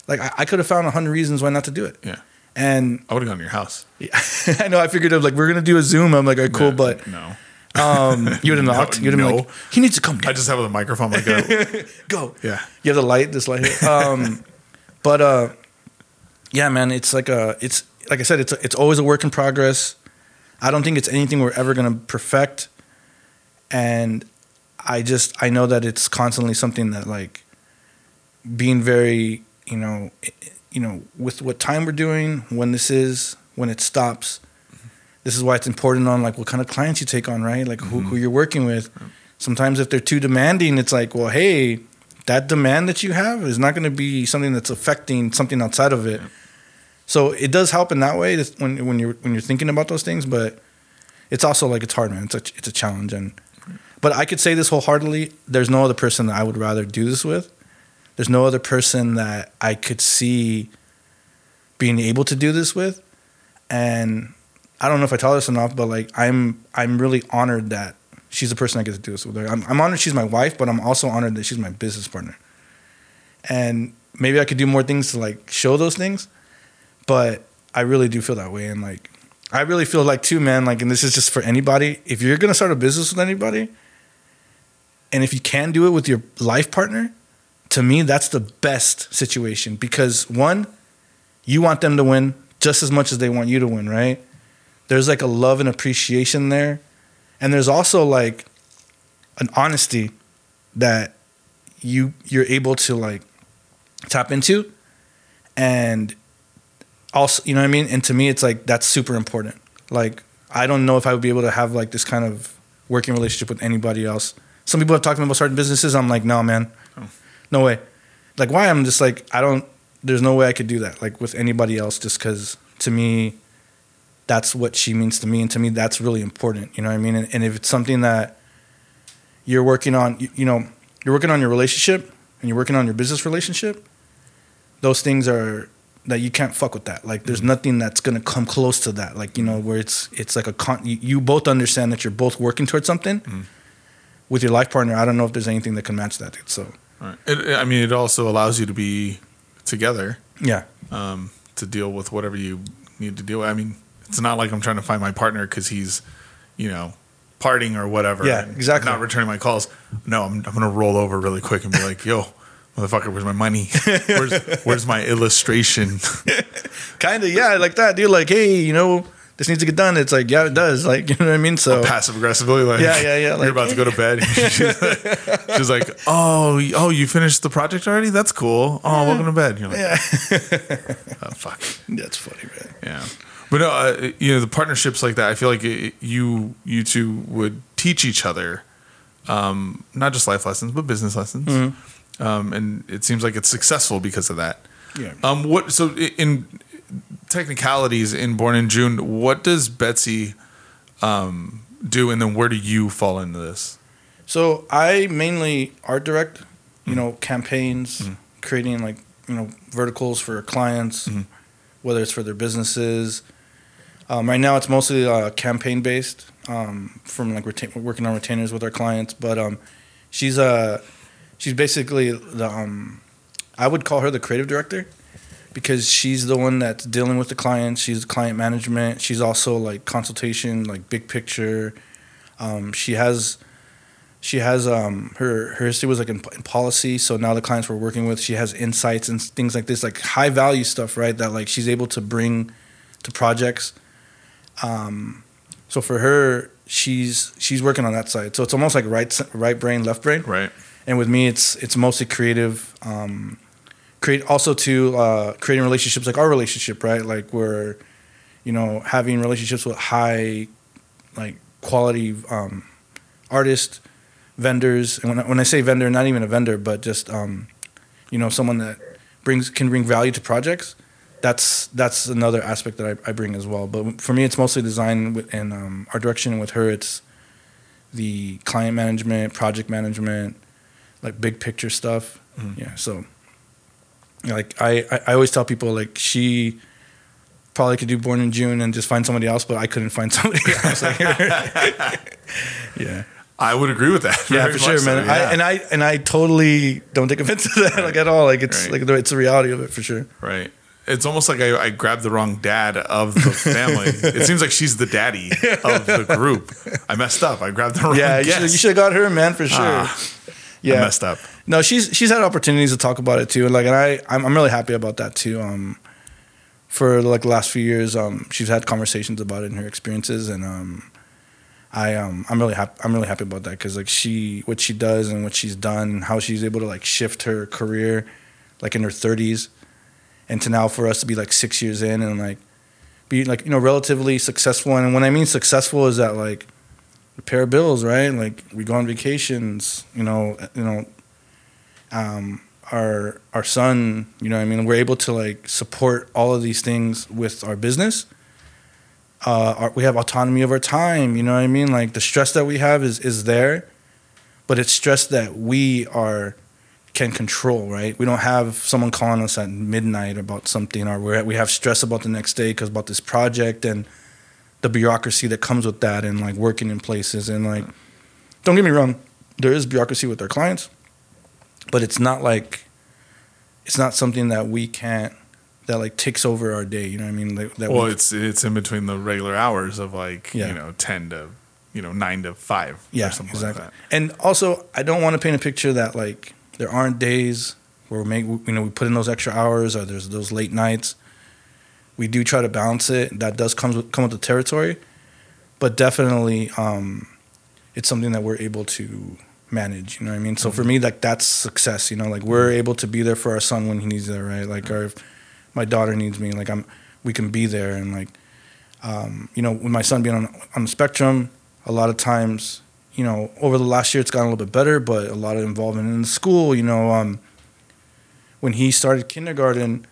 like I, I could have found a hundred reasons why not to do it. Yeah. And I would have gone to your house. yeah, I know I figured like we're gonna do a Zoom. I'm like, all right, cool, but no. Um, you would have No, knocked. You'd have been no. like, he needs to come. down. I just have the microphone like a go. yeah. You have the light, this light here. Um, but uh, yeah, man, it's like a, it's like I said, it's a, it's always a work in progress. I don't think it's anything we're ever gonna perfect, and I just I know that it's constantly something that like being very you know you know with what time we're doing when this is when it stops this is why it's important on like what kind of clients you take on right? Like who, mm-hmm. who you're working with. Sometimes if they're too demanding it's like well hey that demand that you have is not going to be something that's affecting something outside of it. So it does help in that way when, when you're when you're thinking about those things but it's also like it's hard man. It's a, it's a challenge and but i could say this wholeheartedly there's no other person that i would rather do this with. There's no other person that i could see being able to do this with. And i don't know if i tell this enough but like i'm i'm really honored that she's the person i get to do this. With I'm, I'm honored she's my wife but i'm also honored that she's my business partner. And maybe i could do more things to like show those things but i really do feel that way. And like i really feel like too man like and this is just for anybody if you're gonna start a business with anybody and if you can do it with your life partner to me that's the best situation because one you want them to win just as much as they want you to win right there's like a love and appreciation there and there's also like an honesty that you you're able to like tap into and also you know what i mean and to me it's like that's super important like I don't know if I would be able to have like this kind of working relationship with anybody else. Some people have talked to me about starting businesses. I'm like, no, man, Oh. no way. Like, why? I'm just like, I don't. There's no way I could do that. Like with anybody else, just because to me, that's what she means to me, and to me, that's really important. You know what I mean? And, and if it's something that you're working on, you, you know, you're working on your relationship and you're working on your business relationship, those things are that you can't fuck with that. Like there's nothing that's gonna come close to that. Like you know where it's it's like a con. You, you both understand that you're both working towards something. With your life partner, I don't know if there's anything that can match that. Dude. So right. It, I mean, it also allows you to be together yeah, um, to deal with whatever you need to deal with. I mean, it's not like I'm trying to find my partner because he's, you know, partying or whatever. Yeah, exactly. Not returning my calls. No, I'm, I'm going to roll over really quick and be like, yo, motherfucker, where's my money? Where's, where's my illustration? kind of yeah, like that, dude. Like hey, you know this needs to get done. It's like yeah, it does. Like you know what I mean. So Passive aggressively, like, Yeah, yeah, yeah, You're about to go to bed. she's, like, she's like, oh, oh, you finished the project already? That's cool. Oh, welcome to bed. You're like, yeah, oh, fuck. that's funny, man. Yeah, but no, uh, you know the partnerships like that. I feel like it, you you two would teach each other, um, not just life lessons but business lessons, um, and it seems like it's successful because of that. Yeah. Um. What? So in technicalities in Born in June, what does Betsey um, do, and then where do you fall into this? So I mainly art direct, you know, campaigns, creating like you know verticals for clients, whether it's for their businesses. Um, right now, it's mostly uh, campaign based, um, from like retain- working on retainers with our clients. But um, she's uh, she's basically the um, I would call her the creative director because she's the one that's dealing with the clients. She's client management. She's also like consultation, like big picture. Um, she has she has um her her history was like in, in policy so now the clients we're working with she has insights and things like this like high value stuff right that like she's able to bring to projects um so for her she's she's working on that side. So it's almost like right right brain left brain. Right. and with me it's it's mostly creative um create also to uh creating relationships like our relationship right? Like we're you know having relationships with high like quality um artists vendors. And when I, when I say vendor not even a vendor but just um you know someone that brings can bring value to projects that's that's another aspect that I, I bring as well but for me it's mostly design with, and um, art direction with her it's the client management project management like big picture stuff Mhm. yeah so like I, I I always tell people like she probably could do born in june and just find somebody else but i couldn't find somebody else like yeah I would agree with that. yeah, for sure, so, man. yeah. I, and I and I totally don't take offense to that like at all. Like it's Right. like it's a reality of it for sure. Right. It's almost like I, I grabbed the wrong dad of the family. it seems like she's the daddy of the group. I messed up. I grabbed the wrong. Yeah, you should you should have got her, man, for sure. Ah, I yeah, messed up. no, she's she's had opportunities to talk about it too, and like, and I I'm, I'm really happy about that too. Um, for like the last few years, um, she's had conversations about it and her experiences, and um, I um I'm really happy I'm really happy about that because like she what she does and what she's done, and how she's able to like shift her career, like in her 30s, and to now for us to be like six years in and like be like you know relatively successful, and when I mean successful is that like we pay our bills, right? Like we go on vacations, you know, you know, um, our our son, you know, I mean, we're able to like support all of these things with our business. Uh, our, we have autonomy of our time, you know what I mean? Like the stress that we have is is there, but it's stress that we are can control, right? We don't have someone calling us at midnight about something, or we we have stress about the next day because about this project and the bureaucracy that comes with that and like working in places and like don't get me wrong there is bureaucracy with our clients but it's not like it's not something that we can't that like takes over our day you know what i mean that, that Well, we, it's it's in between the regular hours of like Yeah. you know ten to you know nine to five. yeah or something exactly like and also i don't want to paint a picture that like there aren't days where we make you know we put in those extra hours or there's those late nights. We do try to balance it. That does come with, come with the territory but definitely um, it's something that we're able to manage you know what i mean? So for Mm-hmm. me like that's success you know? Like we're able to be there for our son when he needs it right? Like or if my daughter needs me like i'm we can be there and like Um, you know, with my son being on on the spectrum, a lot of times, you know, over the last year it's gotten a little bit better, but a lot of involvement in the school. You know, um, when he started kindergarten,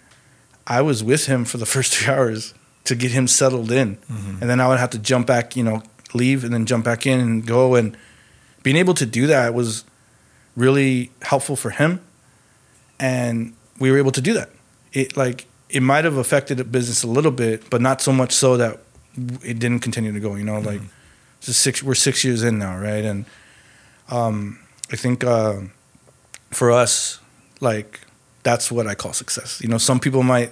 I was with him for the first three hours to get him settled in, Mm-hmm. and then I would have to jump back, you know, leave and then jump back in and go. And being able to do that was really helpful for him, and we were able to do that. It like it might have affected the business a little bit, but not so much so that it didn't continue to go. You know, like it's just six. We're six years in now, right? And um, I think uh, for us, like that's what I call success. You know, some people might,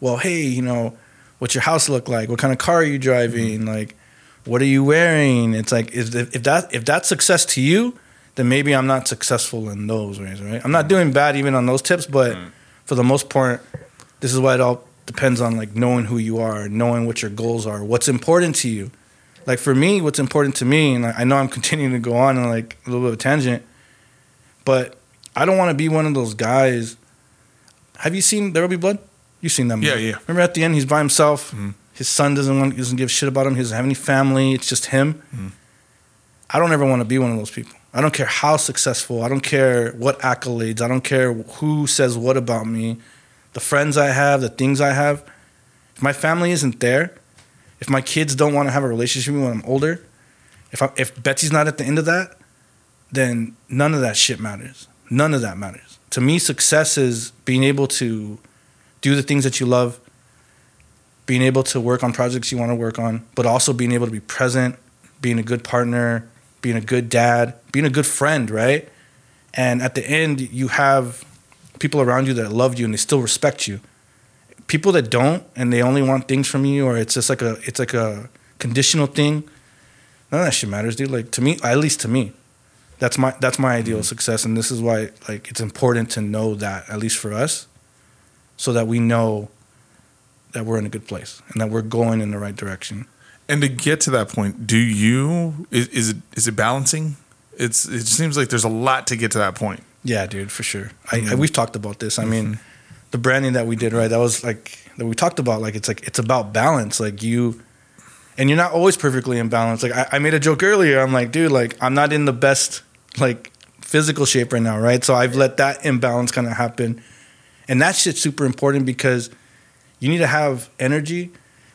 well, hey, you know, what's your house look like? What kind of car are you driving? Like, what are you wearing? It's like if if that if that's success to you, then maybe I'm not successful in those ways, right? I'm not doing bad even on those tips, but for the most part, this is why it all depends on like knowing who you are, knowing what your goals are, what's important to you. Like for me, what's important to me, and I know I'm continuing to go on in like a little bit of a tangent, but I don't want to be one of those guys. Have you seen There Will Be Blood? You've seen that movie. Yeah, yeah. Remember at the end, he's by himself. Mhm. His son doesn't want, doesn't give a shit about him. He doesn't have any family. It's just him. Mhm. I don't ever want to be one of those people. I don't care how successful. I don't care what accolades. I don't care who says what about me. The friends I have, the things I have. If my family isn't there, if my kids don't want to have a relationship with me when I'm older, if I, if Betsey's not at the end of that, then none of that shit matters. None of that matters. To me, success is being able to do the things that you love, being able to work on projects you want to work on, but also being able to be present, being a good partner, being a good dad, being a good friend, right? And at the end, you have people around you that love you and they still respect you. People that don't and they only want things from you, or it's just like a it's like a conditional thing. None of that shit matters, dude. Like to me, at least to me, that's my that's my ideal of success, and this is why like it's important to know that at least for us, so that we know that we're in a good place and that we're going in the right direction. And to get to that point, do you is, is it is it balancing? It's it seems like there's a lot to get to that point. Yeah, dude, for sure. I, I mm-hmm. we've talked about this. I mean, mm-hmm. The branding that we did, right? That was like that we talked about. Like it's like it's about balance. Like you, and you're not always perfectly in balance. Like I, I made a joke earlier. I'm like, dude, like I'm not in the best like physical shape right now, right? So I've let that imbalance kind of happen, and that shit's super important because you need to have energy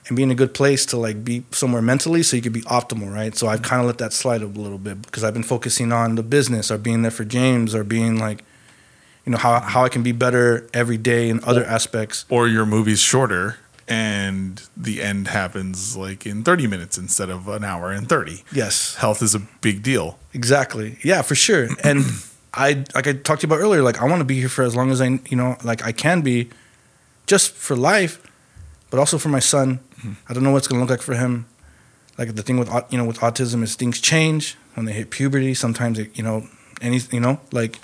and be in a good place to like be somewhere mentally so you could be optimal, right? So I've kind of let that slide a little bit because I've been focusing on the business or being there for James or being like, you know, how how I can be better every day in other aspects. Or your movie's shorter and the end happens like in 30 minutes instead of an hour and 30. Yes, Health is a big deal. exactly. Yeah, for sure. And I like I talked to you about earlier. Like I want to be here for as long as I you know like I can be, just for life, but also for my son. Mm-hmm. I don't know what's gonna look like for him. Like the thing with you know with autism is things change when they hit puberty. Sometimes it, you know any you know like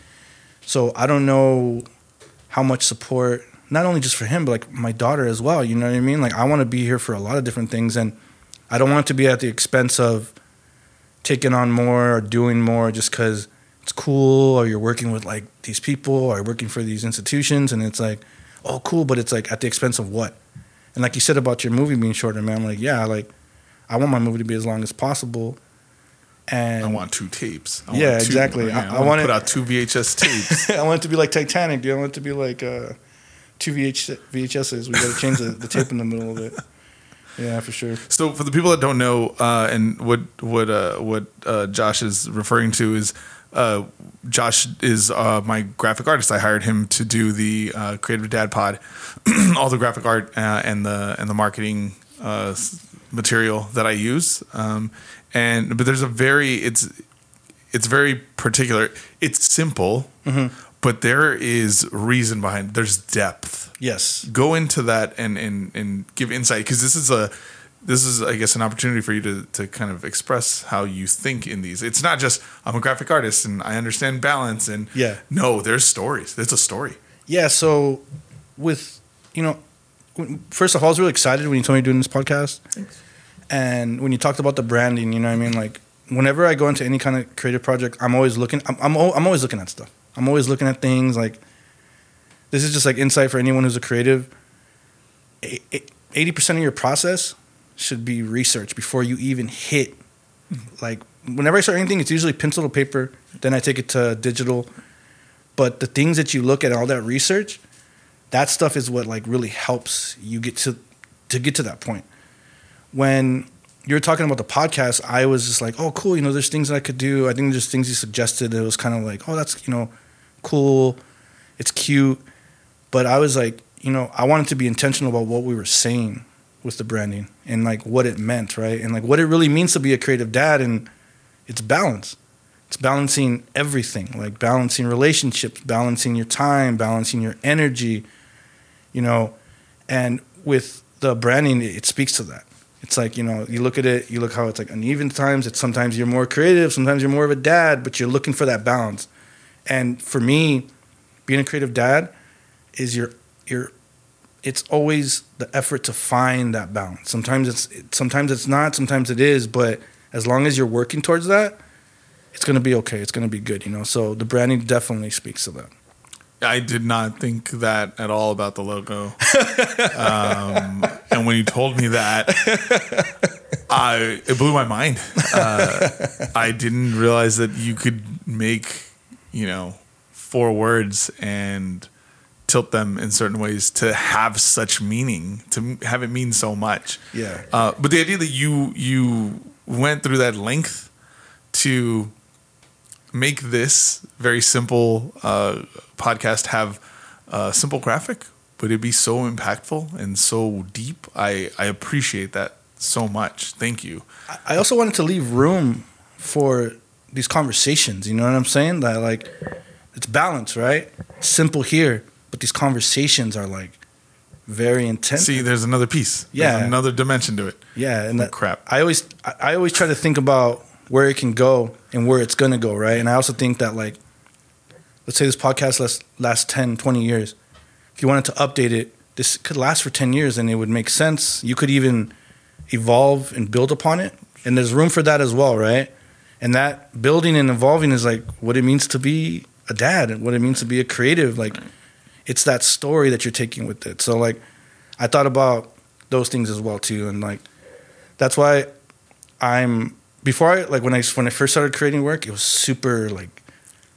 so I don't know how much support not only just for him but like my daughter as well. You know what I mean? Like I want to be here for a lot of different things and I don't want to be at the expense of taking on more or doing more just because it's cool or you're working with like these people or working for these institutions and it's like oh cool but it's like at the expense of what and like you said about your movie being shorter man I'm like yeah like i want my movie to be as long as possible and I want two tapes. I Yeah, want two- exactly. yeah, I- I, I want to put out two VHS tapes. I want it to be like Titanic, dude. I want it to be like uh, two VH- VHSs. We got to change the, the tape in the middle of it. Yeah, for sure. So for the people that don't know, uh, and what what uh, what uh, Josh is referring to is uh, Josh is uh, my graphic artist. I hired him to do the uh, Creative Dad Pod, all the graphic art uh, and the and the marketing uh, material that I use. Um, and but there's a very it's it's very particular. It's simple, mm-hmm. but there is reason behind. It. There's depth Yes. go into that and and and give insight because this is a this is i guess an opportunity for you to to kind of express how you think in these it's not just i'm a graphic artist and i understand balance and Yeah. no there's stories it's a story Yeah. So, with you know, first of all, I was really excited when you told me you're doing this podcast, and when you talked about the branding, you know, what I mean, like whenever I go into any kind of creative project, I'm always looking. I'm I'm, I'm always looking at stuff. I'm always looking at things like. This is just like insight for anyone who's a creative. Eighty percent of your process should be research before you even hit. Like whenever I start anything, it's usually pencil to paper. Then I take it to digital. But the things that you look at, all that research, that stuff is what like really helps you get to to get to that point. When you were talking about the podcast, I was just like, oh, cool. You know, there's things that I could do. I think there's things you suggested. It was kind of like, oh, that's you know, cool. It's cute. But I was like, you know, I wanted to be intentional about what we were saying with the branding and like what it meant, right? And like what it really means to be a creative dad and it's balance. It's balancing everything, like balancing relationships, balancing your time, balancing your energy, you know, and with the branding, it speaks to that. It's like, you know, you look at it, you look how it's like uneven times. It's sometimes you're more creative, sometimes you're more of a dad, but you're looking for that balance. And for me, being a creative dad is your your it's always the effort to find that balance. Sometimes it's sometimes it's not, sometimes it is, but as long as you're working towards that, it's gonna be okay. It's gonna be good, you know. So the branding definitely speaks to that. I did not think that at all about the logo. um, and when you told me that, I it blew my mind. Uh, I didn't realize that you could make, you know, four words and tilt them in certain ways to have such meaning, to have it mean so much. Yeah. Uh, but the idea that you you went through that length to make this very simple uh, podcast have a simple graphic, but it'd be so impactful and so deep. I I appreciate that so much. Thank you. I also wanted to leave room for these conversations. You know what I'm saying? That like it's balance, right? Simple here, but these conversations are like very intense. See, there's another piece. Yeah. There's another dimension to it. Yeah, and Oh, that, crap. I always I I always try to think about where it can go and where it's gonna go, right? And I also think that like, let's say this podcast lasts last 10, 20 years. If you wanted to update it, this could last for ten years, and it would make sense. You could even evolve and build upon it, and there's room for that as well, right? And that building and evolving is like what it means to be a dad and what it means to be a creative. Like, it's that story that you're taking with it. So like, I thought about those things as well too, and like that's why I'm before I like when I when I first started creating work, it was super like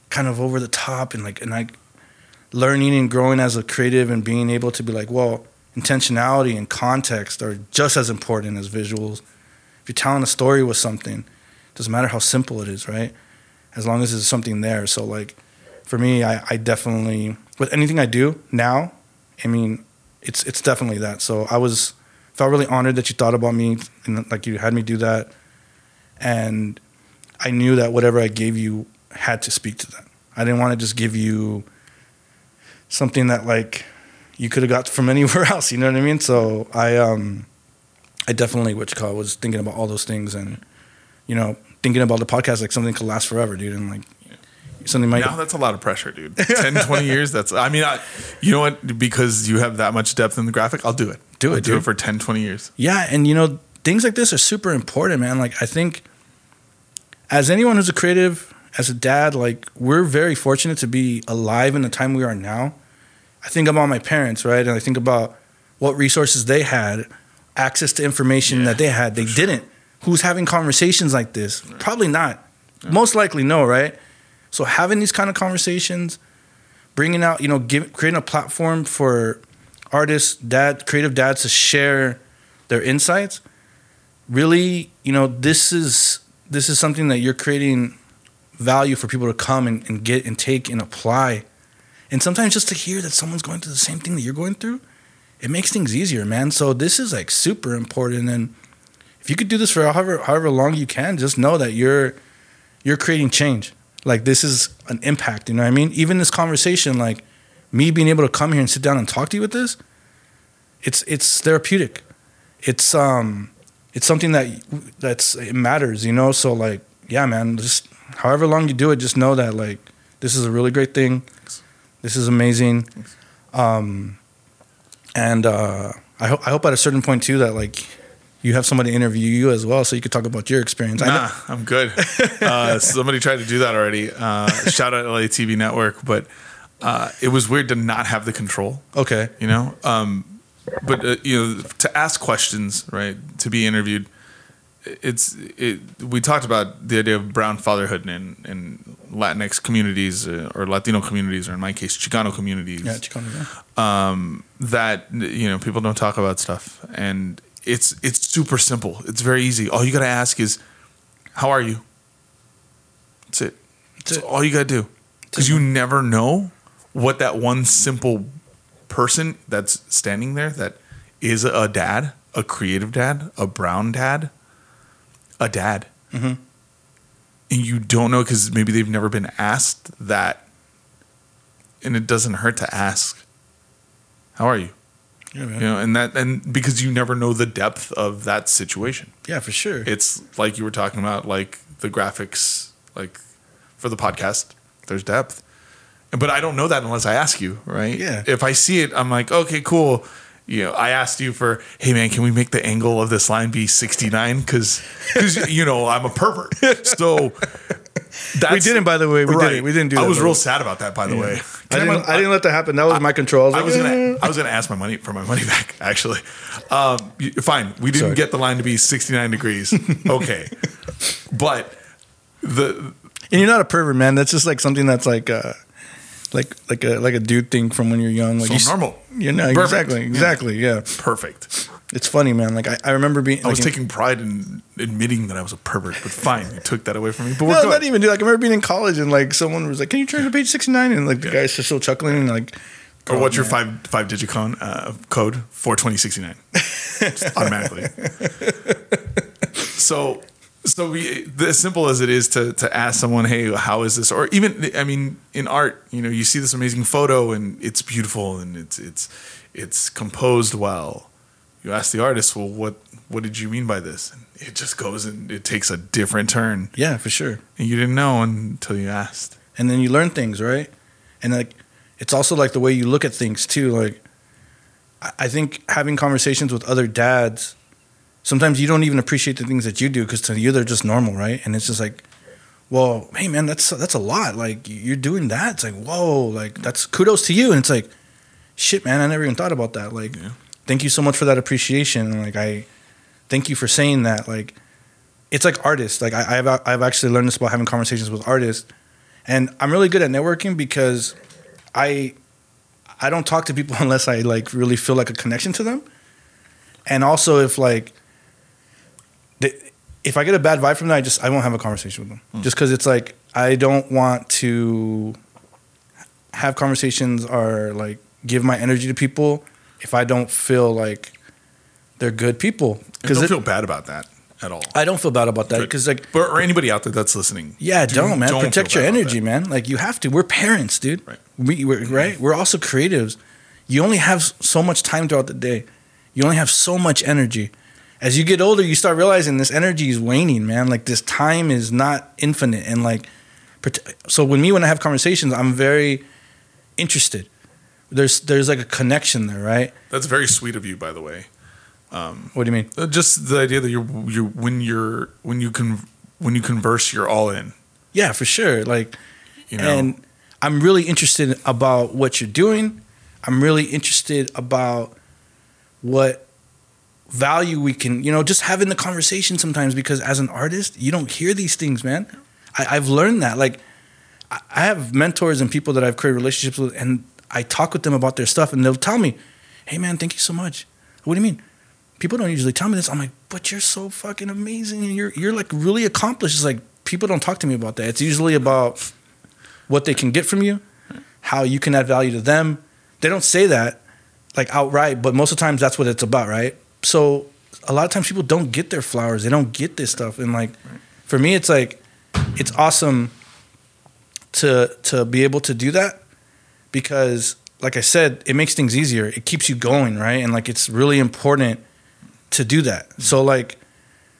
kind of over the top and like and I learning and growing as a creative and being able to be like, well, intentionality and context are just as important as visuals. If you're telling a story with something, doesn't matter how simple it is, right? As long as there's something there. So like for me, I, I definitely with anything I do now, I mean, it's it's definitely that. So I was felt really honored that you thought about me and like you had me do that. And I knew that whatever I gave you had to speak to them. I didn't want to just give you something that like you could have got from anywhere else. You know what I mean? So I um I definitely which call was thinking about all those things and you know thinking about the podcast like something could last forever, dude, and like something might. Now that's a lot of pressure, dude. 10, 20 years. That's. I mean, I, you know what? Because you have that much depth in the graphic, I'll do it. Do it, I'll do dude. it for 10, 20 years. Yeah, and you know, things like this are super important, man. Like I think as anyone who's a creative, as a dad, like we're very fortunate to be alive in the time we are now. I think about my parents, right? And I think about what resources they had, access to information Yeah, that they had. They didn't. Who's having conversations like this? Probably not. Most likely no, right? So having these kind of conversations, bringing out, you know, give, creating a platform for artists, dad, creative dads to share their insights. Really, you know, this is this is something that you're creating value for people to come and, and get and take and apply. And sometimes just to hear that someone's going through the same thing that you're going through, it makes things easier, man. So this is like super important. And if you could do this for however however long you can, just know that you're you're creating change. Like this is an impact. You know what I mean? Even this conversation, like me being able to come here and sit down and talk to you with this, it's it's therapeutic. It's um it's something that that's it matters, you know. So like, yeah, man, just however long you do it, just know that like this is a really great thing. This is amazing. Um, and uh, I hope I hope at a certain point too that like you have somebody interview you as well, so you could talk about your experience. Nah, I'm good. Uh, somebody tried to do that already. Uh, shout out LA TV Network, but uh, it was weird to not have the control. okay. You know, um, but uh, you know, to ask questions, right? To be interviewed, it's it. We talked about the idea of brown fatherhood in in Latinx communities uh, or Latino communities, or in my case, Chicano communities. Yeah, Chicano. Yeah. Um, that you know, people don't talk about stuff, and it's it's super simple. It's very easy. All you got to ask is, "How are you?" That's it. That's, That's it. all you got to do, because you never know what that one simple person that's standing there that is a dad, a creative dad, a brown dad, a dad. Mm-hmm. And you don't know because maybe they've never been asked that. And it doesn't hurt to ask, How are you? Yeah, man. You know, and that and because you never know the depth of that situation. Yeah, for sure. It's like you were talking about, like the graphics, like for the podcast. There's depth but I don't know that unless I ask you, right? Yeah. If I see it, I'm like, okay, cool. You know, I asked you for, hey man, can we make the angle of this line be 69? Because, because you know, I'm a pervert. So we didn't, by the way. We right. didn't. We didn't do. That. I was real sad about that, by the yeah. way. I didn't, I, I didn't, let that happen. That was I, my control. I was, I was gonna. Eh. I was gonna ask my money for my money back. Actually, um, fine. We didn't Sorry. get the line to be 69 degrees. Okay, but the and you're not a pervert, man. That's just like something that's like. Uh, like like a like a dude thing from when you're young. Like so normal. You know exactly exactly yeah. yeah. Perfect. It's funny, man. Like I, I remember being. I was like, taking pride in admitting that I was a pervert, but fine, you took that away from me. But we're no, not even. Dude, like I remember being in college and like someone was like, "Can you turn to page 69? And like the yeah. guy's just still chuckling and like. Or what's your five five digit code? Uh, code four twenty sixty nine, automatically. so so we, as simple as it is to to ask someone, "Hey, how is this?" Or even, I mean, in art, you know, you see this amazing photo and it's beautiful and it's it's it's composed well. You ask the artist, "Well, what what did you mean by this?" And it just goes and it takes a different turn. Yeah, for sure. And you didn't know until you asked. And then you learn things, right? And like, it's also like the way you look at things too. Like, I think having conversations with other dads sometimes you don't even appreciate the things that you do because to you they're just normal, right? And it's just like, well, hey man, that's that's a lot. Like you're doing that. It's like whoa, like that's kudos to you. And it's like, shit, man, I never even thought about that. Like, yeah. thank you so much for that appreciation. And like I, thank you for saying that. Like, it's like artists. Like I, I've I've actually learned this about having conversations with artists, and I'm really good at networking because I I don't talk to people unless I like really feel like a connection to them. And also if like if I get a bad vibe from that, I just I won't have a conversation with them. Mm. Just because it's like I don't want to have conversations or like give my energy to people if I don't feel like they're good people. Because don't it, feel bad about that at all. I don't feel bad about that because like but, or anybody out there that's listening. Yeah, do, not man. Don't Protect your energy, man. Like you have to. We're parents, dude. Right. We we're, right. We're also creatives. You only have so much time throughout the day. You only have so much energy as you get older, you start realizing this energy is waning, man. Like this time is not infinite, and like, so when me when I have conversations, I'm very interested. There's there's like a connection there, right? That's very sweet of you, by the way. Um, what do you mean? Uh, just the idea that you're you when you're when you can when you converse, you're all in. Yeah, for sure. Like, you know, and I'm really interested about what you're doing. I'm really interested about what value we can, you know, just having the conversation sometimes because as an artist, you don't hear these things, man. I, have learned that. Like, I have mentors and people that I've created relationships with, and I talk with them about their stuff, and they'll tell me, hey, man, thank you so much. What do you mean? People don't usually tell me this. I'm like, but you're so fucking amazing, and you're you're like really accomplished. It's like people don't talk to me about that. It's usually about what they can get from you, how you can add value to them. They don't say that like outright, but most of the times that's what it's about, right? So a lot of times people don't get their flowers. They don't get this stuff. And like right. for me, it's like it's awesome to to be able to do that because like I said, it makes things easier. It keeps you going, right? And like it's really important to do that. Mm-hmm. So like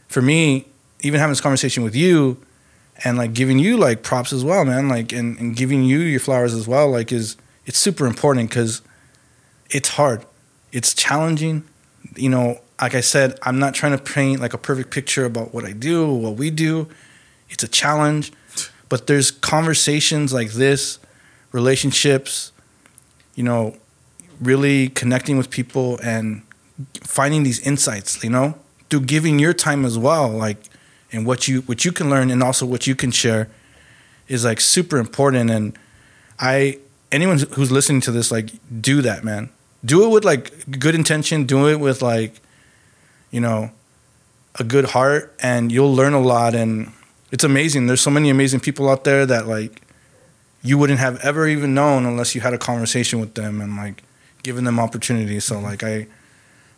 for me, even having this conversation with you and like giving you like props as well, man, like and, and giving you your flowers as well, like is it's super important because it's hard. It's challenging you know, like I said, I'm not trying to paint like a perfect picture about what I do, what we do. It's a challenge, but there's conversations like this, relationships, you know, really connecting with people and finding these insights, you know, through giving your time as well, like and what you what you can learn and also what you can share is like super important and I anyone who's listening to this like do that, man. Do it with like good intention, do it with like you know, a good heart and you'll learn a lot and it's amazing. There's so many amazing people out there that like you wouldn't have ever even known unless you had a conversation with them and like giving them opportunities. So like I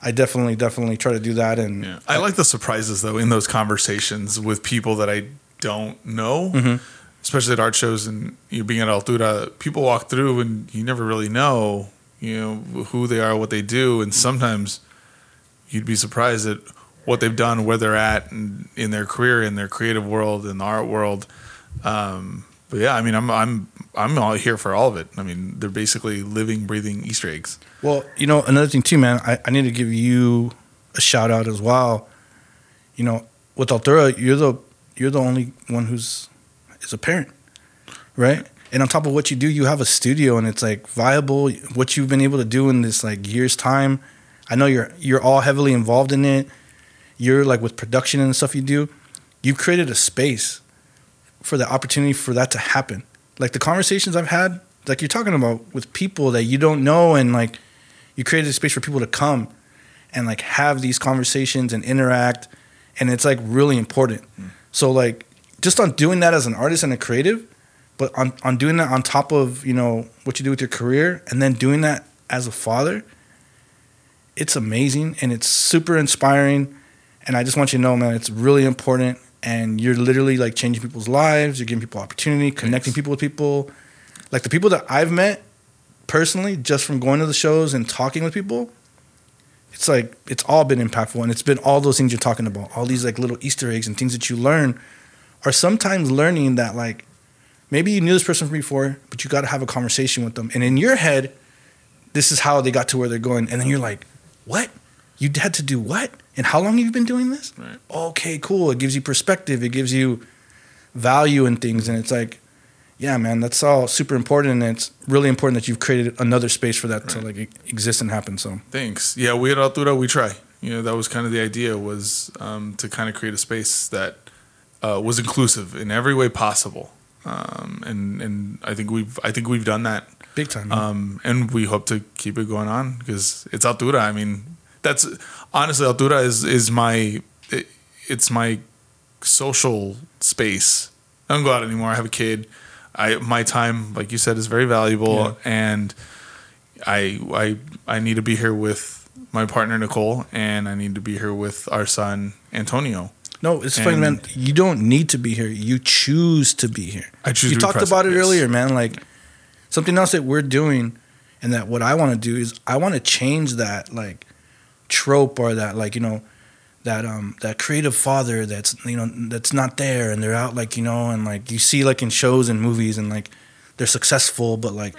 I definitely definitely try to do that and Yeah. I like the surprises though in those conversations with people that I don't know, Mhm. especially at art shows and you being at Altura. People walk through and you never really know, you know, who they are, what they do, and sometimes you'd be surprised at what they've done, where they're at in, in their career, in their creative world, in the art world. Um, but yeah, I mean, I'm I'm I'm all here for all of it. I mean, they're basically living, breathing Easter eggs. Well, you know, another thing too, man, I, I need to give you a shout out as well. You know, with Altura, you're the you're the only one who's is a parent, right? And on top of what you do, you have a studio, and it's like viable. What you've been able to do in this like year's time, I know you're you're all heavily involved in it. You're like with production and stuff you do. You've created a space for the opportunity for that to happen. Like the conversations I've had, like you're talking about with people that you don't know, and like you created a space for people to come and like have these conversations and interact, and it's like really important. Mm. So like just on doing that as an artist and a creative, but on on doing that on top of you know what you do with your career, and then doing that as a father, it's amazing and it's super inspiring. And I just want you to know, man, it's really important. And you're literally like changing people's lives. You're giving people opportunity, connecting people with people. Like the people that I've met personally, just from going to the shows and talking with people, it's like it's all been impactful. And it's been all those things you're talking about, all these like little Easter eggs and things that you learn, are sometimes learning that like maybe you knew this person from before, but you got to have a conversation with them. And in your head, this is how they got to where they're going. And then you're like, what? You had to do what? And how long have you been doing this? Right. Okay, cool. It gives you perspective. It gives you value in things. And it's like, yeah, man, that's all super important. And it's really important that you've created another space for that to like exist and happen. So Thanks. Yeah, we at Altura we try. You know, that was kind of the idea was um, to kind of create a space that uh, was inclusive in every way possible. Um, and and I think we've I think we've done that. big time. Um, and we hope to keep it going on because it's Altura. I mean, that's honestly Altura is is my it, it's my social space. I don't go out anymore. I have a kid. I my time, like you said, is very valuable, Yeah. and I I I need to be here with my partner Nicole, and I need to be here with our son Antonio. No, it's funny, man. You don't need to be here. You choose to be here. I choose. you to talked about it yes. earlier, man. Like something else that we're doing, and that what I want to do is I want to change that like trope or that like you know that um that creative father that's you know that's not there and they're out like you know and like you see like in shows and movies and like they're successful but like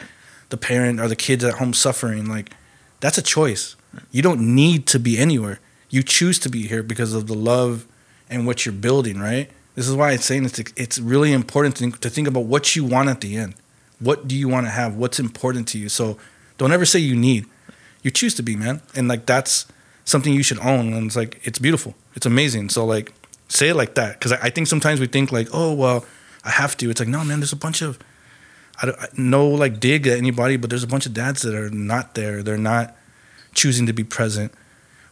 the parent or the kids at home suffering like that's a choice you don't need to be anywhere you choose to be here because of the love and what you're building right? This is why I'm saying it's it's really important to think, to think about what you want at the end. What do you want to have? What's important to you? So don't ever say you need. You choose to be man. And like that's something you should own and it's like it's beautiful. It's amazing. So like say it like that because I, I think sometimes we think like oh well i have to. It's like no man there's a bunch of i don't I- no like dig at anybody but there's a bunch of dads that are not there. They're not choosing to be present.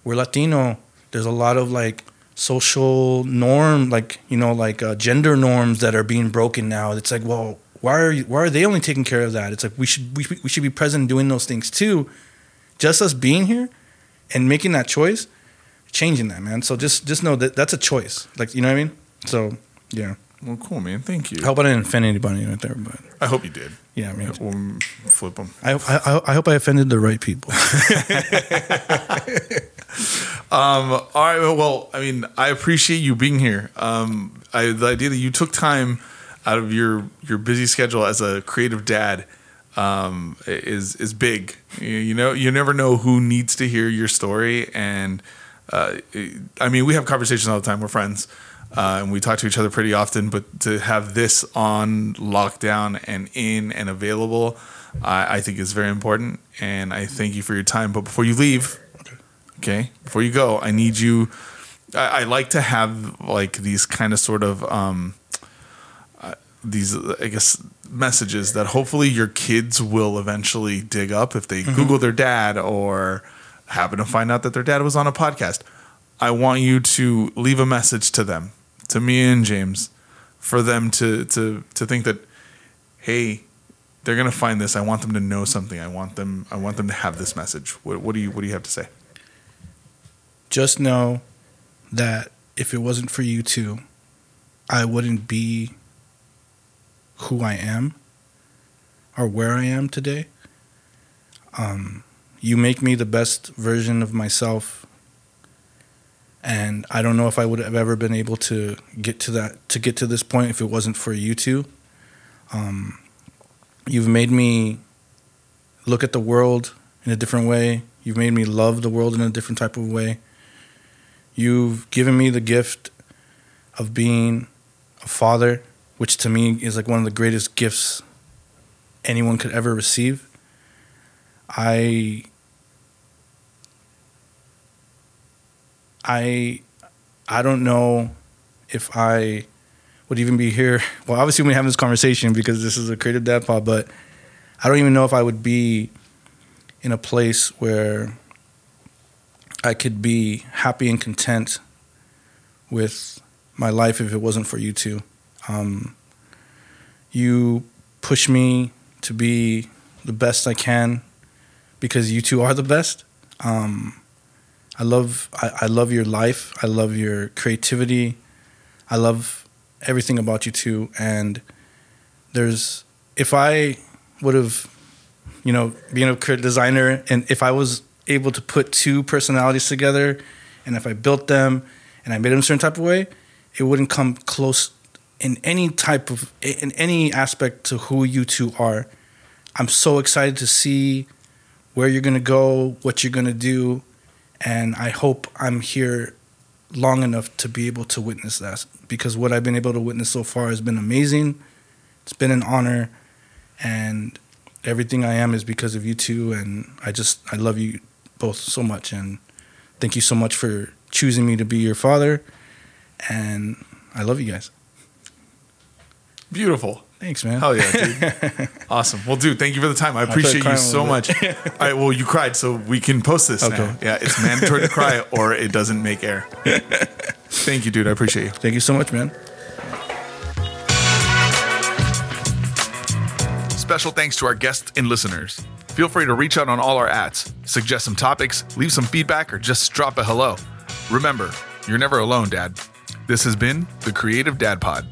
We're latino. There's a lot of like social norm like you know like uh, gender norms that are being broken now. It's like well why are you, why are they only taking care of that? It's like we should we, we should be present and doing those things too. Just us being here and making that choice changing that man. So just just know that that's a choice. Like you know what i mean? So yeah. Well, cool, man. Thank you. i hope i didn't offend anybody right there but I hope you did. yeah i mean We'll flip them. I, I, I hope i offended the right people Um, all right. Well, I mean, I appreciate you being here. Um, I, the idea that you took time out of your your busy schedule as a creative dad um, is is big. You, you know, you never know who needs to hear your story, and uh, I mean, we have conversations all the time. We're friends, uh, and we talk to each other pretty often. But to have this on lockdown and in and available, I I think is very important. And I thank you for your time. But before you leave, okay, before you go, I need you. I, I like to have like these kind of sort of um, uh, these I guess messages that hopefully your kids will eventually dig up if they Google their dad or happen to find out that their dad was on a podcast. I want you to leave a message to them, to me and James, for them to to to think that, hey, they're gonna find this. I want them to know something. I want them. I want them to have this message. What, what do you What do you have to say? Just know that if it wasn't for you two, I wouldn't be who I am or where I am today. Um, you make me the best version of myself, and I don't know if I would have ever been able to get to that to get to this point if it wasn't for you two. Um, you've made me look at the world in a different way. You've made me love the world in a different type of way. You've given me the gift of being a father, which to me is like one of the greatest gifts anyone could ever receive. I I I don't know if I would even be here. Well, obviously we have this conversation because this is a creative dad pod, but I don't even know if I would be in a place where I could be happy and content with my life if it wasn't for you two. Um, you push me to be the best I can because you two are the best. Um, I love I, I love your life. I love your creativity. I love everything about you two. And there's if I would have, you know, being a designer, and if I was able to put two personalities together, and if I built them and I made them a certain type of way, it wouldn't come close in any type of in any aspect to who you two are. I'm so excited to see where you're gonna go, what you're gonna do, and I hope I'm here long enough to be able to witness that because what I've been able to witness so far has been amazing. It's been an honor, and everything I am is because of you two. And I just I love you both so much, and thank you so much for choosing me to be your father. And I love you guys. Beautiful. Thanks, man. Hell yeah, dude. awesome. Well, dude, thank you for the time. I started appreciate you so much. All right, well, you cried, so we can post this Okay. now. Yeah, it's mandatory to cry or it doesn't make air. Thank you, dude. I appreciate you. Thank you so much, man. Special thanks to our guests and listeners. Feel free to reach out on all our ads, suggest some topics, leave some feedback, or just drop a hello. Remember, you're never alone, Dad. This has been the Creative Dad Pod.